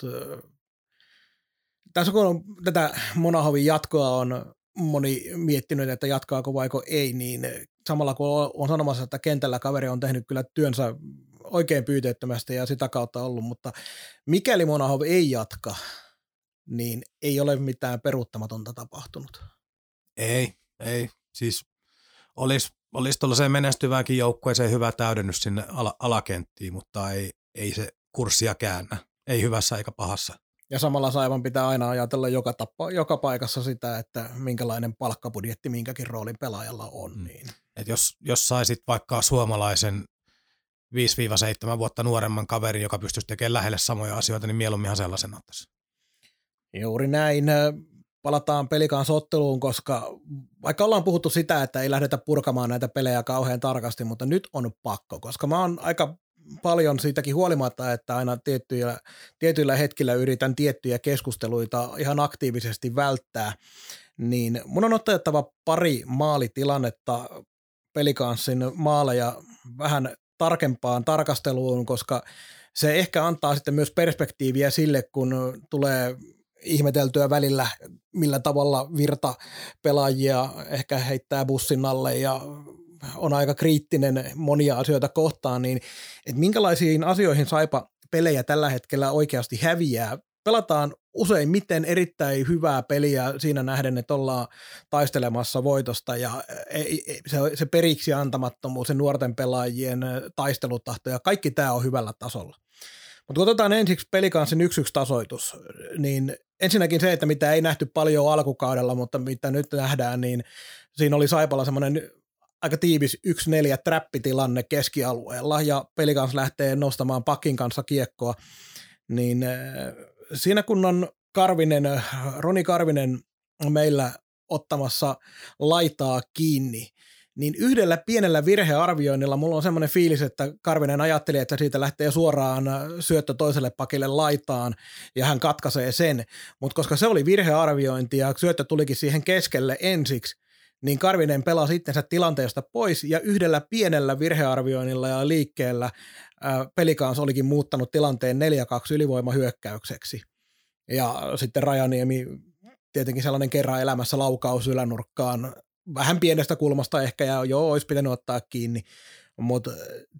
tässä kun on tätä Monahovin jatkoa on moni miettinyt, että jatkaako vaiko ei, niin samalla kun on sanomassa, että kentällä kaveri on tehnyt kyllä työnsä oikein pyyteettömästi ja sitä kautta ollut, mutta mikäli Monahov ei jatka, niin ei ole mitään peruuttamatonta tapahtunut. Ei, ei. Siis olisi, olisi tuollaiseen menestyvääkin joukkueeseen hyvä täydennys sinne ala, alakenttiin, mutta ei, ei se kurssia käännä. Ei hyvässä eikä pahassa. Ja samalla Saivan pitää aina ajatella joka, tappa, joka paikassa sitä, että minkälainen palkkabudjetti minkäkin roolin pelaajalla on. Mm. Niin. Et jos, jos saisit vaikka suomalaisen 5-7 vuotta nuoremman kaverin, joka pystyisi tekemään lähelle samoja asioita, niin mieluumminhan sellaisen ottaisi. Juuri näin. Palataan otteluun, koska vaikka ollaan puhuttu sitä, että ei lähdetä purkamaan näitä pelejä kauhean tarkasti, mutta nyt on pakko, koska mä oon aika paljon siitäkin huolimatta, että aina tiettyillä, tietyillä hetkillä yritän tiettyjä keskusteluita ihan aktiivisesti välttää, niin mun on otettava pari maalitilannetta pelikanssin maaleja vähän tarkempaan tarkasteluun, koska se ehkä antaa sitten myös perspektiiviä sille, kun tulee ihmeteltyä välillä, millä tavalla virta pelaajia ehkä heittää bussin alle ja on aika kriittinen monia asioita kohtaan, niin että minkälaisiin asioihin Saipa pelejä tällä hetkellä oikeasti häviää. Pelataan usein miten erittäin hyvää peliä siinä nähden, että ollaan taistelemassa voitosta ja se, se periksi antamattomuus, se nuorten pelaajien taistelutahto ja kaikki tämä on hyvällä tasolla. Mutta kun otetaan ensiksi pelikanssin yksi yksi tasoitus, niin ensinnäkin se, että mitä ei nähty paljon alkukaudella, mutta mitä nyt nähdään, niin siinä oli Saipalla semmoinen aika tiivis 1-4 trappitilanne keskialueella ja pelikans lähtee nostamaan pakin kanssa kiekkoa, niin äh, siinä kun on Karvinen, Roni Karvinen meillä ottamassa laitaa kiinni, niin yhdellä pienellä virhearvioinnilla mulla on semmoinen fiilis, että Karvinen ajatteli, että siitä lähtee suoraan syöttö toiselle pakille laitaan ja hän katkaisee sen, mutta koska se oli virhearviointi ja syöttö tulikin siihen keskelle ensiksi, niin Karvinen pelasi itsensä tilanteesta pois ja yhdellä pienellä virhearvioinnilla ja liikkeellä pelikans olikin muuttanut tilanteen 4-2 ylivoimahyökkäykseksi. Ja sitten Rajaniemi tietenkin sellainen kerran elämässä laukaus ylänurkkaan vähän pienestä kulmasta ehkä ja joo, olisi pitänyt ottaa kiinni, mutta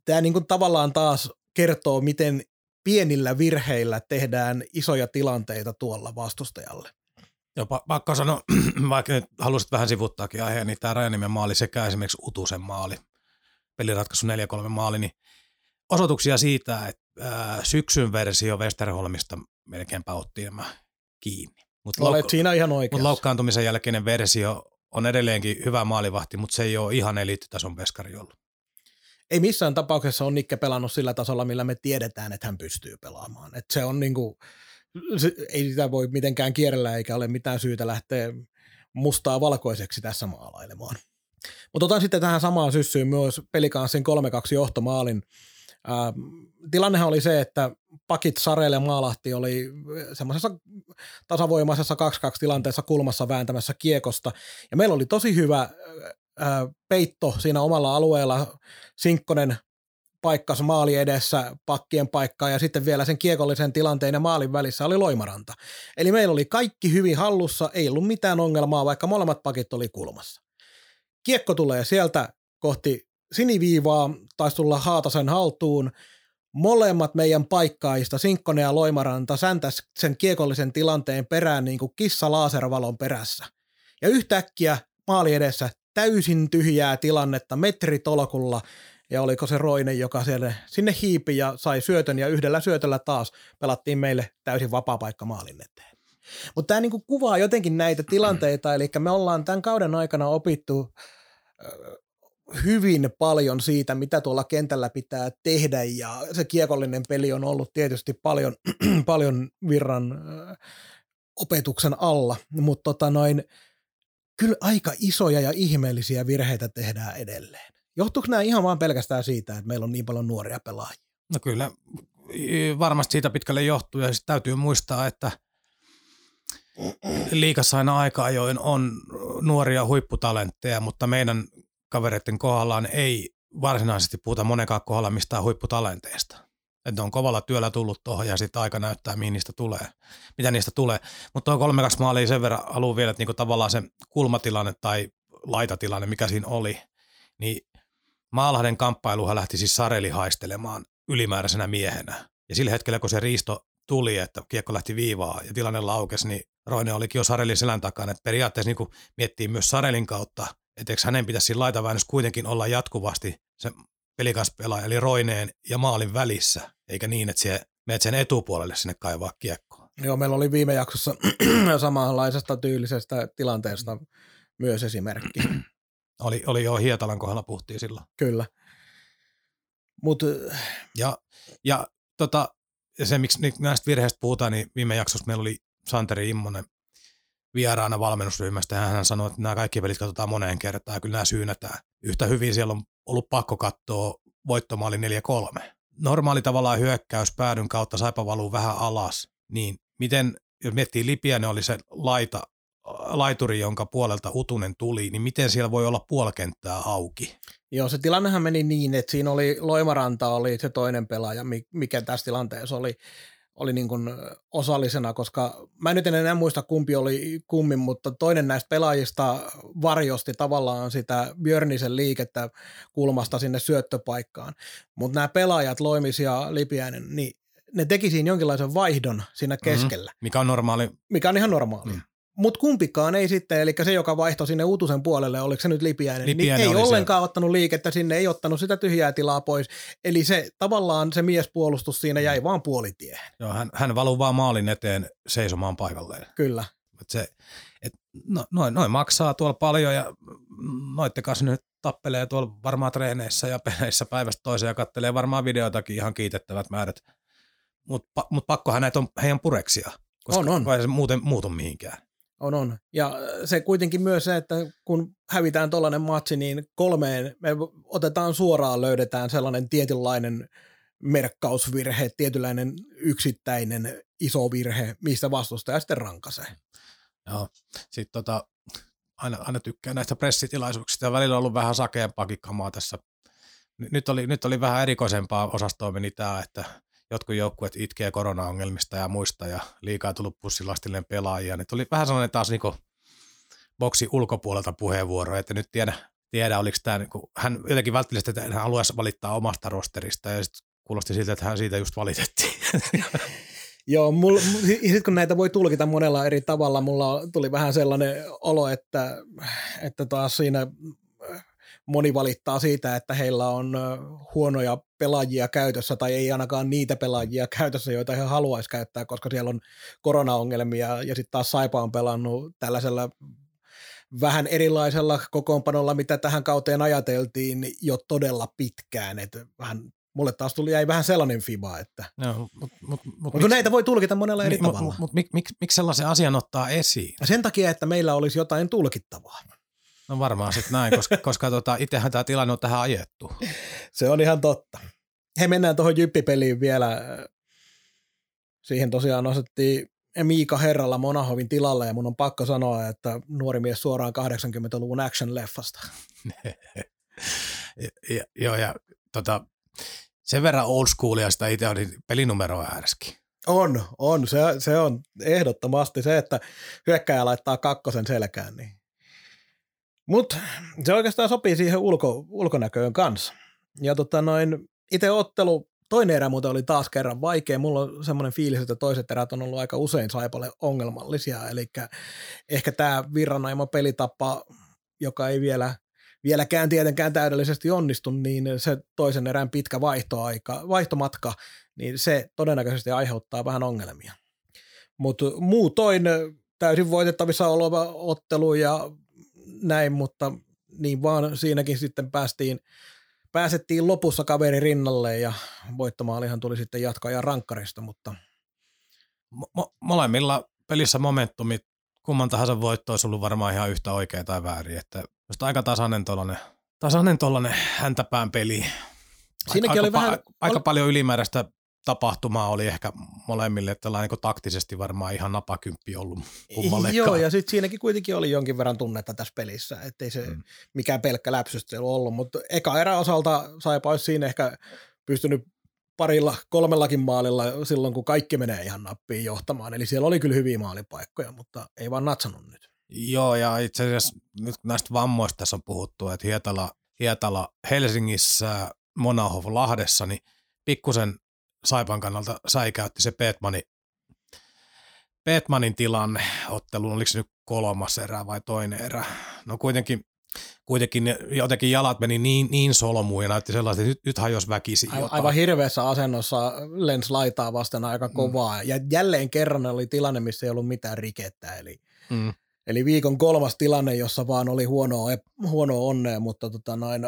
tämä niinku tavallaan taas kertoo, miten pienillä virheillä tehdään isoja tilanteita tuolla vastustajalle. Joo, pakko sanoa, vaikka nyt haluaisit vähän sivuttaakin aiheen, niin tämä Rajanimen maali sekä esimerkiksi Utusen maali, peliratkaisu 4-3 maali, niin osoituksia siitä, että ää, syksyn versio Westerholmista melkeinpä otti nämä kiinni. Mut Olet louk- siinä ihan oikeassa. Mutta loukkaantumisen jälkeinen versio on edelleenkin hyvä maalivahti, mutta se ei ole ihan eliittitason peskari ollut. Ei missään tapauksessa on Nikke pelannut sillä tasolla, millä me tiedetään, että hän pystyy pelaamaan. Et se on niinku, ei sitä voi mitenkään kierrellä eikä ole mitään syytä lähteä mustaa valkoiseksi tässä maalailemaan. Mutta otan sitten tähän samaan syssyyn myös pelikanssin 3-2 johtomaalin. Ähm, tilannehan oli se, että pakit Sarelle Maalahti oli semmoisessa tasavoimaisessa 2-2 tilanteessa kulmassa vääntämässä kiekosta. Ja meillä oli tosi hyvä ää, peitto siinä omalla alueella. Sinkkonen paikkas maali edessä pakkien paikkaa ja sitten vielä sen kiekollisen tilanteen ja maalin välissä oli Loimaranta. Eli meillä oli kaikki hyvin hallussa, ei ollut mitään ongelmaa, vaikka molemmat pakit oli kulmassa. Kiekko tulee sieltä kohti siniviivaa, taisi tulla Haatasen haltuun – molemmat meidän paikkaista, Sinkkonen ja Loimaranta, säntäs sen kiekollisen tilanteen perään niin kuin kissa laaservalon perässä. Ja yhtäkkiä maali edessä täysin tyhjää tilannetta metritolkulla, ja oliko se Roine, joka siellä, sinne hiipi ja sai syötön, ja yhdellä syötöllä taas pelattiin meille täysin vapaa paikka maalin eteen. Mutta tämä niinku kuvaa jotenkin näitä tilanteita, eli me ollaan tämän kauden aikana opittu hyvin paljon siitä, mitä tuolla kentällä pitää tehdä ja se kiekollinen peli on ollut tietysti paljon, paljon virran opetuksen alla, mutta tota kyllä aika isoja ja ihmeellisiä virheitä tehdään edelleen. Johtuuko nämä ihan vaan pelkästään siitä, että meillä on niin paljon nuoria pelaajia? No kyllä, varmasti siitä pitkälle johtuu ja sitten täytyy muistaa, että liikassa aina aika ajoin on nuoria huipputalentteja, mutta meidän kavereiden kohdallaan ei varsinaisesti puhuta monenkaan kohdalla mistään huipputalenteista. Että on kovalla työllä tullut tuohon ja sitten aika näyttää, mihin niistä tulee, mitä niistä tulee. Mutta tuo 3 maalia sen verran haluan vielä, että niinku tavallaan se kulmatilanne tai laitatilanne, mikä siinä oli, niin Maalahden kamppailuhan lähti siis Sareli haistelemaan ylimääräisenä miehenä. Ja sillä hetkellä, kun se riisto tuli, että kiekko lähti viivaa ja tilanne laukesi, niin Roine olikin jo Sarelin selän takana. Että periaatteessa niin miettii myös Sarelin kautta että eikö hänen pitäisi siinä laitaväännössä kuitenkin olla jatkuvasti se pelikas pelaaja, eli Roineen ja maalin välissä, eikä niin, että se menet sen etupuolelle sinne kaivaa kiekkoa. Joo, meillä oli viime jaksossa samanlaisesta tyylisestä tilanteesta myös esimerkki. Oli, oli jo Hietalan kohdalla puhuttiin silloin. Kyllä. Mut, ja, ja tota, se, miksi näistä virheistä puhutaan, niin viime jaksossa meillä oli Santeri Immonen vieraana valmennusryhmästä ja hän sanoi, että nämä kaikki pelit katsotaan moneen kertaan ja kyllä nämä syynätään. Yhtä hyvin siellä on ollut pakko katsoa voittomaali 4-3. Normaali tavallaan hyökkäys päädyn kautta saipa valuu vähän alas, niin miten, jos miettii Lipiänen oli se laita, laituri, jonka puolelta Utunen tuli, niin miten siellä voi olla puolikenttää auki? Joo, se tilannehan meni niin, että siinä oli Loimaranta oli se toinen pelaaja, mikä tässä tilanteessa oli oli niin kuin osallisena, koska mä nyt en enää muista kumpi oli kummin, mutta toinen näistä pelaajista varjosti tavallaan sitä Björnisen liikettä kulmasta sinne syöttöpaikkaan. Mutta nämä pelaajat, Loimis ja Lipiäinen, niin ne teki siinä jonkinlaisen vaihdon siinä keskellä, mm-hmm. Mikä on normaali. mikä on ihan normaalia. Mm. Mutta kumpikaan ei sitten, eli se, joka vaihtoi sinne Utusen puolelle, oliko se nyt Lipiäinen, Lipiäinen niin ei ollenkaan ottanut liikettä sinne, ei ottanut sitä tyhjää tilaa pois. Eli se tavallaan se miespuolustus siinä jäi vaan puolitiehen. Joo, hän, hän valuu vaan maalin eteen seisomaan paikalleen. Kyllä. Et se, et, no, noin, noin, maksaa tuolla paljon ja noitte kanssa nyt tappelee tuolla varmaan treeneissä ja peleissä päivästä toiseen ja kattelee varmaan videotakin ihan kiitettävät määrät. Mutta mut pakkohan näitä on heidän pureksia, koska On, on. ei se muuten muutu mihinkään. On, on. Ja se kuitenkin myös se, että kun hävitään tuollainen matsi, niin kolmeen me otetaan suoraan, löydetään sellainen tietynlainen merkkausvirhe, tietynlainen yksittäinen iso virhe, mistä vastustaja sitten rankaisee. Joo. Sitten tota, aina, aina tykkää näistä pressitilaisuuksista ja välillä on ollut vähän sakeampaakin kamaa tässä. Ny- Nyt oli, nyt oli vähän erikoisempaa osastoa meni tämä, että jotkut joukkueet itkee koronaongelmista ja muista ja liikaa tullut pussilastillinen pelaajia. Nyt oli vähän sellainen taas niinku boksi ulkopuolelta puheenvuoro, että nyt tiedä, tiedä oliko tämä, niinku, hän jotenkin välttämättä, että hän haluaisi valittaa omasta rosterista ja sitten kuulosti siltä, että hän siitä just valitettiin. Joo, mulla, sit kun näitä voi tulkita monella eri tavalla, mulla tuli vähän sellainen olo, että, että taas siinä moni valittaa siitä, että heillä on huonoja pelaajia käytössä tai ei ainakaan niitä pelaajia käytössä, joita he haluaisi käyttää, koska siellä on koronaongelmia ja sitten taas Saipa on pelannut tällaisella vähän erilaisella kokoonpanolla, mitä tähän kauteen ajateltiin jo todella pitkään. Et vähän, mulle taas tuli jäi vähän sellainen fiba, että Joo, mut, mut, mut, mutta kun näitä voi tulkita monella eri mut, tavalla. mut, mut, mik, mik, miksi sellaisen asian ottaa esiin? Sen takia, että meillä olisi jotain tulkittavaa. No varmaan sitten näin, koska, koska tota, itsehän tämä tilanne on tähän ajettu. Se on ihan totta. He mennään tuohon jyppipeliin vielä. Siihen tosiaan nostettiin Miika Herralla Monahovin tilalle ja mun on pakko sanoa, että nuori mies suoraan 80-luvun action-leffasta. ja, ja, joo, ja tota, sen verran old schoolia sitä itse oli pelinumero äärski. On, on. Se, se on ehdottomasti se, että hyökkäjä laittaa kakkosen selkään. Niin. Mutta se oikeastaan sopii siihen ulko, ulkonäköön kanssa. Ja tota noin, itse ottelu, toinen erä muuten oli taas kerran vaikea. Mulla on semmoinen fiilis, että toiset erät on ollut aika usein Saipalle ongelmallisia. Eli ehkä tämä virranaimo pelitapa, joka ei vielä vieläkään tietenkään täydellisesti onnistu, niin se toisen erän pitkä vaihtoaika, vaihtomatka, niin se todennäköisesti aiheuttaa vähän ongelmia. Mutta muutoin täysin voitettavissa oleva ottelu ja näin, mutta niin vaan siinäkin sitten päästiin, pääsettiin lopussa kaveri rinnalle ja voittomaalihan tuli sitten jatkoa ja rankkarista, mutta Mo- molemmilla pelissä momentumit, kumman tahansa voitto olisi ollut varmaan ihan yhtä oikea tai väärin. Että just aika tasainen tollanen, tasainen tollanen häntäpään peli. Siinäkin aika, oli vähän- aika ol- paljon ylimääräistä tapahtumaa oli ehkä molemmille, tällainen niin taktisesti varmaan ihan napakymppi ollut kummallekaan. Joo, ja sitten siinäkin kuitenkin oli jonkin verran tunnetta tässä pelissä, ettei se Mm. mikään pelkkä läpsystely ollut, mutta eka erä osalta Saipa olisi siinä ehkä pystynyt parilla, kolmellakin maalilla silloin, kun kaikki menee ihan nappiin johtamaan. Eli siellä oli kyllä hyviä maalipaikkoja, mutta ei vaan natsannut nyt. Joo, ja itse asiassa nyt näistä vammoista tässä on puhuttu, että Hietala, Hietala Helsingissä, Monahov Lahdessa, niin pikkusen Saipan kannalta säikäytti se Petmani, Petmanin tilanne ottelun, oliko se nyt kolmas erä vai toinen erä. No kuitenkin, kuitenkin jotenkin jalat meni niin, niin solmuun ja näytti sellaista, että nyt, nyt hajosi väkisin Aivan, jotain. aivan hirveässä asennossa lens laitaa vasten aika kovaa. Mm. Ja jälleen kerran oli tilanne, missä ei ollut mitään rikettä. Eli, mm. Eli viikon kolmas tilanne, jossa vaan oli huonoa, huonoa onnea, mutta tota noin,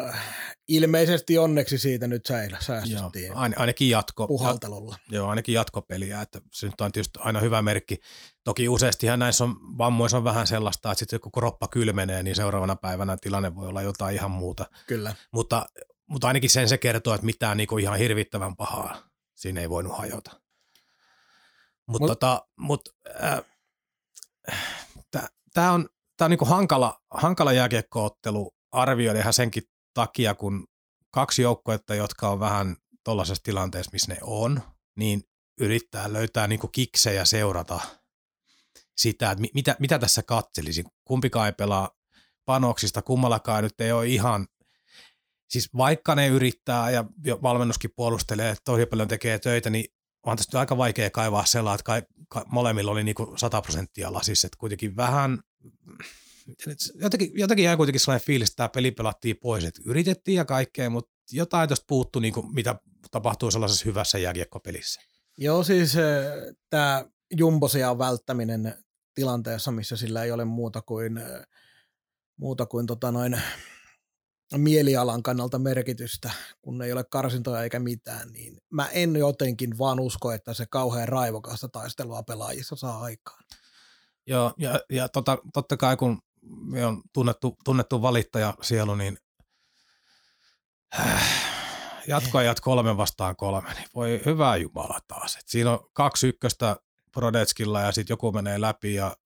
ilmeisesti onneksi siitä nyt Joo, säästettiin ain, ainakin jatko, puhaltelulla. Joo, ainakin jatkopeliä, että se nyt on tietysti aina hyvä merkki. Toki useastihan näissä on, vammoissa on vähän sellaista, että sitten kun kroppa kylmenee, niin seuraavana päivänä tilanne voi olla jotain ihan muuta. Kyllä. Mutta, mutta ainakin sen se kertoo, että mitään niinku ihan hirvittävän pahaa siinä ei voinut hajota. Mut, Mut- tota, mut, äh, tämä on, tää on niinku hankala, hankala jääkiekkoottelu arvioida ihan senkin takia, kun kaksi joukkuetta, jotka on vähän tuollaisessa tilanteessa, missä ne on, niin yrittää löytää niin kuin kiksejä seurata sitä, että mitä, mitä tässä katselisin. Kumpikaan ei pelaa panoksista, kummallakaan nyt ei ole ihan, siis vaikka ne yrittää ja valmennuskin puolustelee, että tosi paljon tekee töitä, niin on tästä aika vaikea kaivaa sellainen, että kai, kai, molemmilla oli niinku 100 prosenttia lasissa, että kuitenkin vähän, jotenkin, jotenkin jäi kuitenkin sellainen fiilis, että tämä peli pelattiin pois, että yritettiin ja kaikkea, mutta jotain tuosta puuttu, niin kuin, mitä tapahtuu sellaisessa hyvässä jääkiekkopelissä. Joo, siis tämä jumbosian välttäminen tilanteessa, missä sillä ei ole muuta kuin, muuta kuin tota noin, mielialan kannalta merkitystä, kun ei ole karsintoja eikä mitään, niin mä en jotenkin vaan usko, että se kauhean raivokasta taistelua pelaajissa saa aikaan. Joo, ja, ja tota, totta kai kun me on tunnettu, tunnettu valittaja sielu, niin äh, jatkoajat kolme vastaan kolme, niin voi hyvää jumala taas. Et siinä on kaksi ykköstä Prodetskilla ja sitten joku menee läpi ja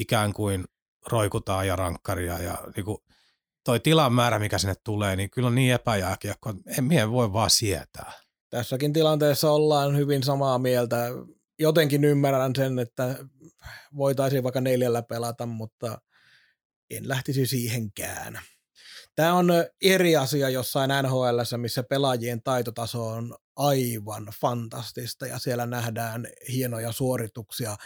ikään kuin roikutaan ja rankkaria ja niin kuin toi tilan määrä, mikä sinne tulee, niin kyllä on niin epäjääkiekko, että en mie voi vaan sietää. Tässäkin tilanteessa ollaan hyvin samaa mieltä. Jotenkin ymmärrän sen, että voitaisiin vaikka neljällä pelata, mutta en lähtisi siihenkään. Tämä on eri asia jossain NHL, missä pelaajien taitotaso on aivan fantastista ja siellä nähdään hienoja suorituksia.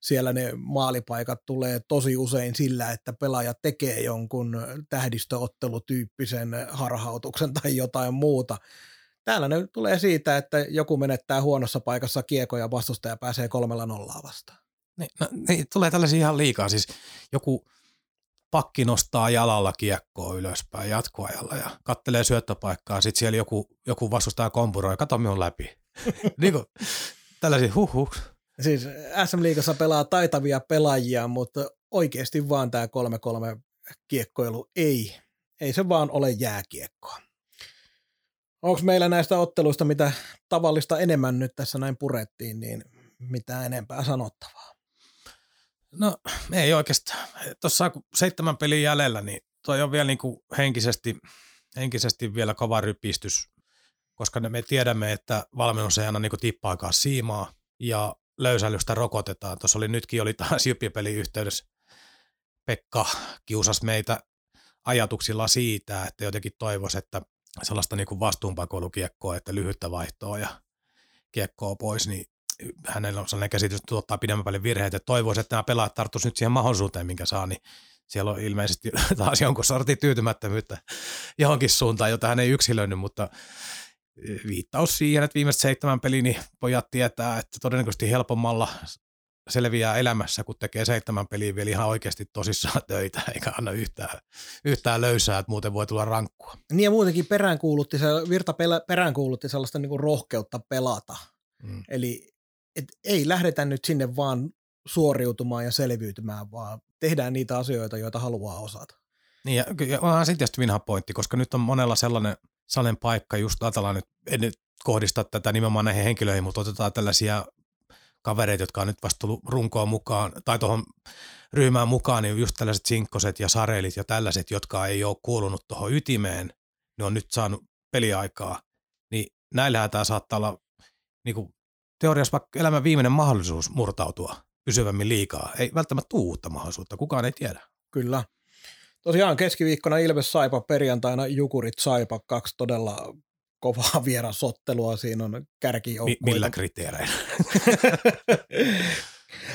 Siellä ne maalipaikat tulee tosi usein sillä, että pelaaja tekee jonkun tähdistöottelutyyppisen harhautuksen tai jotain muuta. Täällä ne tulee siitä, että joku menettää huonossa paikassa kiekko ja vastustaja pääsee kolmella nollaa vastaan. Niin, no, niin, tulee tällaisia ihan liikaa. Siis joku pakki nostaa jalalla kiekkoa ylöspäin jatkoajalla ja kattelee syöttöpaikkaa, sitten siellä joku, joku vastustaa kompuroi, kato minun läpi. niin kuin, tällaisia huh. Siis SM-liigassa pelaa taitavia pelaajia, mutta oikeasti vaan tämä 3-3 kiekkoilu ei, ei se vaan ole jääkiekkoa. Onko meillä näistä otteluista, mitä tavallista enemmän nyt tässä näin purettiin, niin mitä enempää sanottavaa? No ei oikeastaan. Tuossa kun seitsemän pelin jäljellä, niin toi on vielä niin kuin henkisesti, henkisesti vielä kova rypistys, koska me tiedämme, että valmennus ei aina niin tippaakaan siimaa ja löysäilystä rokotetaan. Tuossa oli nytkin oli taas jyppipelin yhteydessä Pekka kiusas meitä ajatuksilla siitä, että jotenkin toivoisi, että sellaista niin vastuunpakoilukiekkoa, että lyhyttä vaihtoa ja kiekkoa pois, niin hänellä on sellainen käsitys, että tuottaa pidemmän päälle virheitä, että toivoisi, että nämä pelaajat tarttuisivat nyt siihen mahdollisuuteen, minkä saa, niin siellä on ilmeisesti taas jonkun sortin tyytymättömyyttä johonkin suuntaan, jota hän ei yksilöinyt, mutta e, viittaus siihen, että viimeiset seitsemän peliä, niin pojat tietää, että todennäköisesti helpommalla selviää elämässä, kun tekee seitsemän peliä vielä ihan oikeasti tosissaan töitä, eikä anna yhtään, yhtään löysää, että muuten voi tulla rankkua. Niin ja muutenkin peräänkuulutti, se Virta peräänkuulutti sellaista niin rohkeutta pelata. Mm. Eli et ei lähdetä nyt sinne vaan suoriutumaan ja selviytymään, vaan tehdään niitä asioita, joita haluaa osata. Niin ja, ja onhan se tietysti vinha pointti, koska nyt on monella sellainen, sellainen paikka, just ajatellaan nyt, en nyt kohdista tätä nimenomaan näihin henkilöihin, mutta otetaan tällaisia kavereita, jotka on nyt vasta tullut runkoon mukaan tai tuohon ryhmään mukaan, niin just tällaiset sinkkoset ja sareilit ja tällaiset, jotka ei ole kuulunut tuohon ytimeen, ne on nyt saanut peliaikaa, niin näillähän tämä saattaa olla niin kuin teoriassa vaikka elämän viimeinen mahdollisuus murtautua pysyvämmin liikaa. Ei välttämättä tule uutta mahdollisuutta, kukaan ei tiedä. Kyllä. Tosiaan keskiviikkona Ilves Saipa, perjantaina Jukurit Saipa, kaksi todella kovaa vierasottelua. Siinä on kärkijoukkueita. Mi- millä kriteereillä?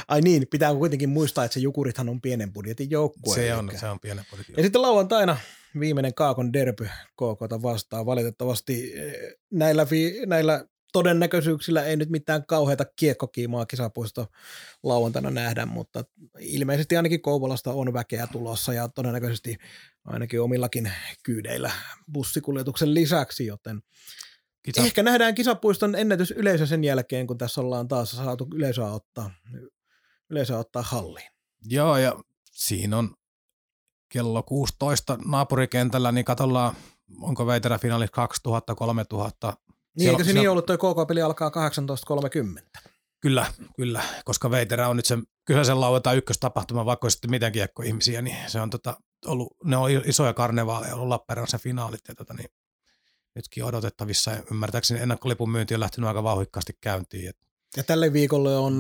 Ai niin, pitää kuitenkin muistaa, että se Jukurithan on pienen budjetin joukkue. Se on, se on pienen budjetin Ja sitten lauantaina viimeinen Kaakon derby KK vastaan. Valitettavasti eh, näillä, näillä todennäköisyyksillä ei nyt mitään kauheita kiekkokiimaa kisapuisto lauantaina nähdä, mutta ilmeisesti ainakin Kouvolasta on väkeä tulossa ja todennäköisesti ainakin omillakin kyydeillä bussikuljetuksen lisäksi, joten Kisa. ehkä nähdään kisapuiston ennätys yleisö sen jälkeen, kun tässä ollaan taas saatu yleisöä ottaa, yleisöä ottaa halliin. Joo, ja siinä on kello 16 naapurikentällä, niin katsotaan, onko Veiterä finaali 2000, 3000, niin, eikö se niin ollut, toi KK-peli alkaa 18.30? Kyllä, kyllä, koska Veiterä on nyt sen kyseisen lauantai ykköstapahtuma, vaikka sitten miten ihmisiä, niin se on tota, ollut, ne on isoja karnevaaleja ollut Lappeenrannassa finaalit ja tota, niin nytkin odotettavissa ja ymmärtääkseni ennakkolipun myynti on lähtenyt aika vauhikkaasti käyntiin. Et Ja tälle viikolle on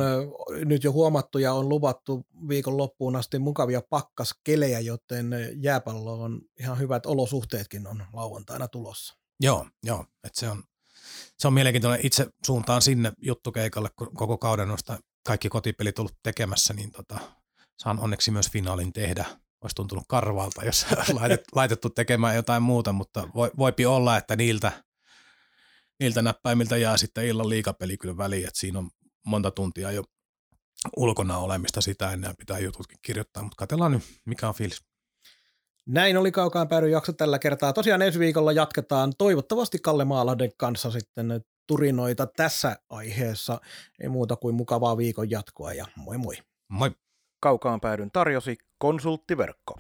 nyt jo huomattu ja on luvattu viikon loppuun asti mukavia pakkaskelejä, joten jääpallo on ihan hyvät olosuhteetkin on lauantaina tulossa. Joo, joo. Et se, on, se on mielenkiintoinen. Itse suuntaan sinne juttukeikalle, kun koko kauden noista kaikki kotipelit ollut tekemässä, niin tota, saan onneksi myös finaalin tehdä. Olisi tuntunut karvalta, jos laitettu tekemään jotain muuta, mutta voi, voipi olla, että niiltä – niiltä näppäimiltä jää sitten illan liikapeli kyllä väliin, että siinä on monta tuntia jo ulkona olemista sitä ennen pitää jututkin kirjoittaa, mutta katsellaan nyt, mikä on fiilis. Näin oli kaukaan päädy jakso tällä kertaa. Tosiaan ensi viikolla jatketaan toivottavasti Kalle Maalahden kanssa sitten turinoita tässä aiheessa. Ei muuta kuin mukavaa viikon jatkoa ja moi moi. Moi. Kaukaan päädyn tarjosi konsulttiverkko.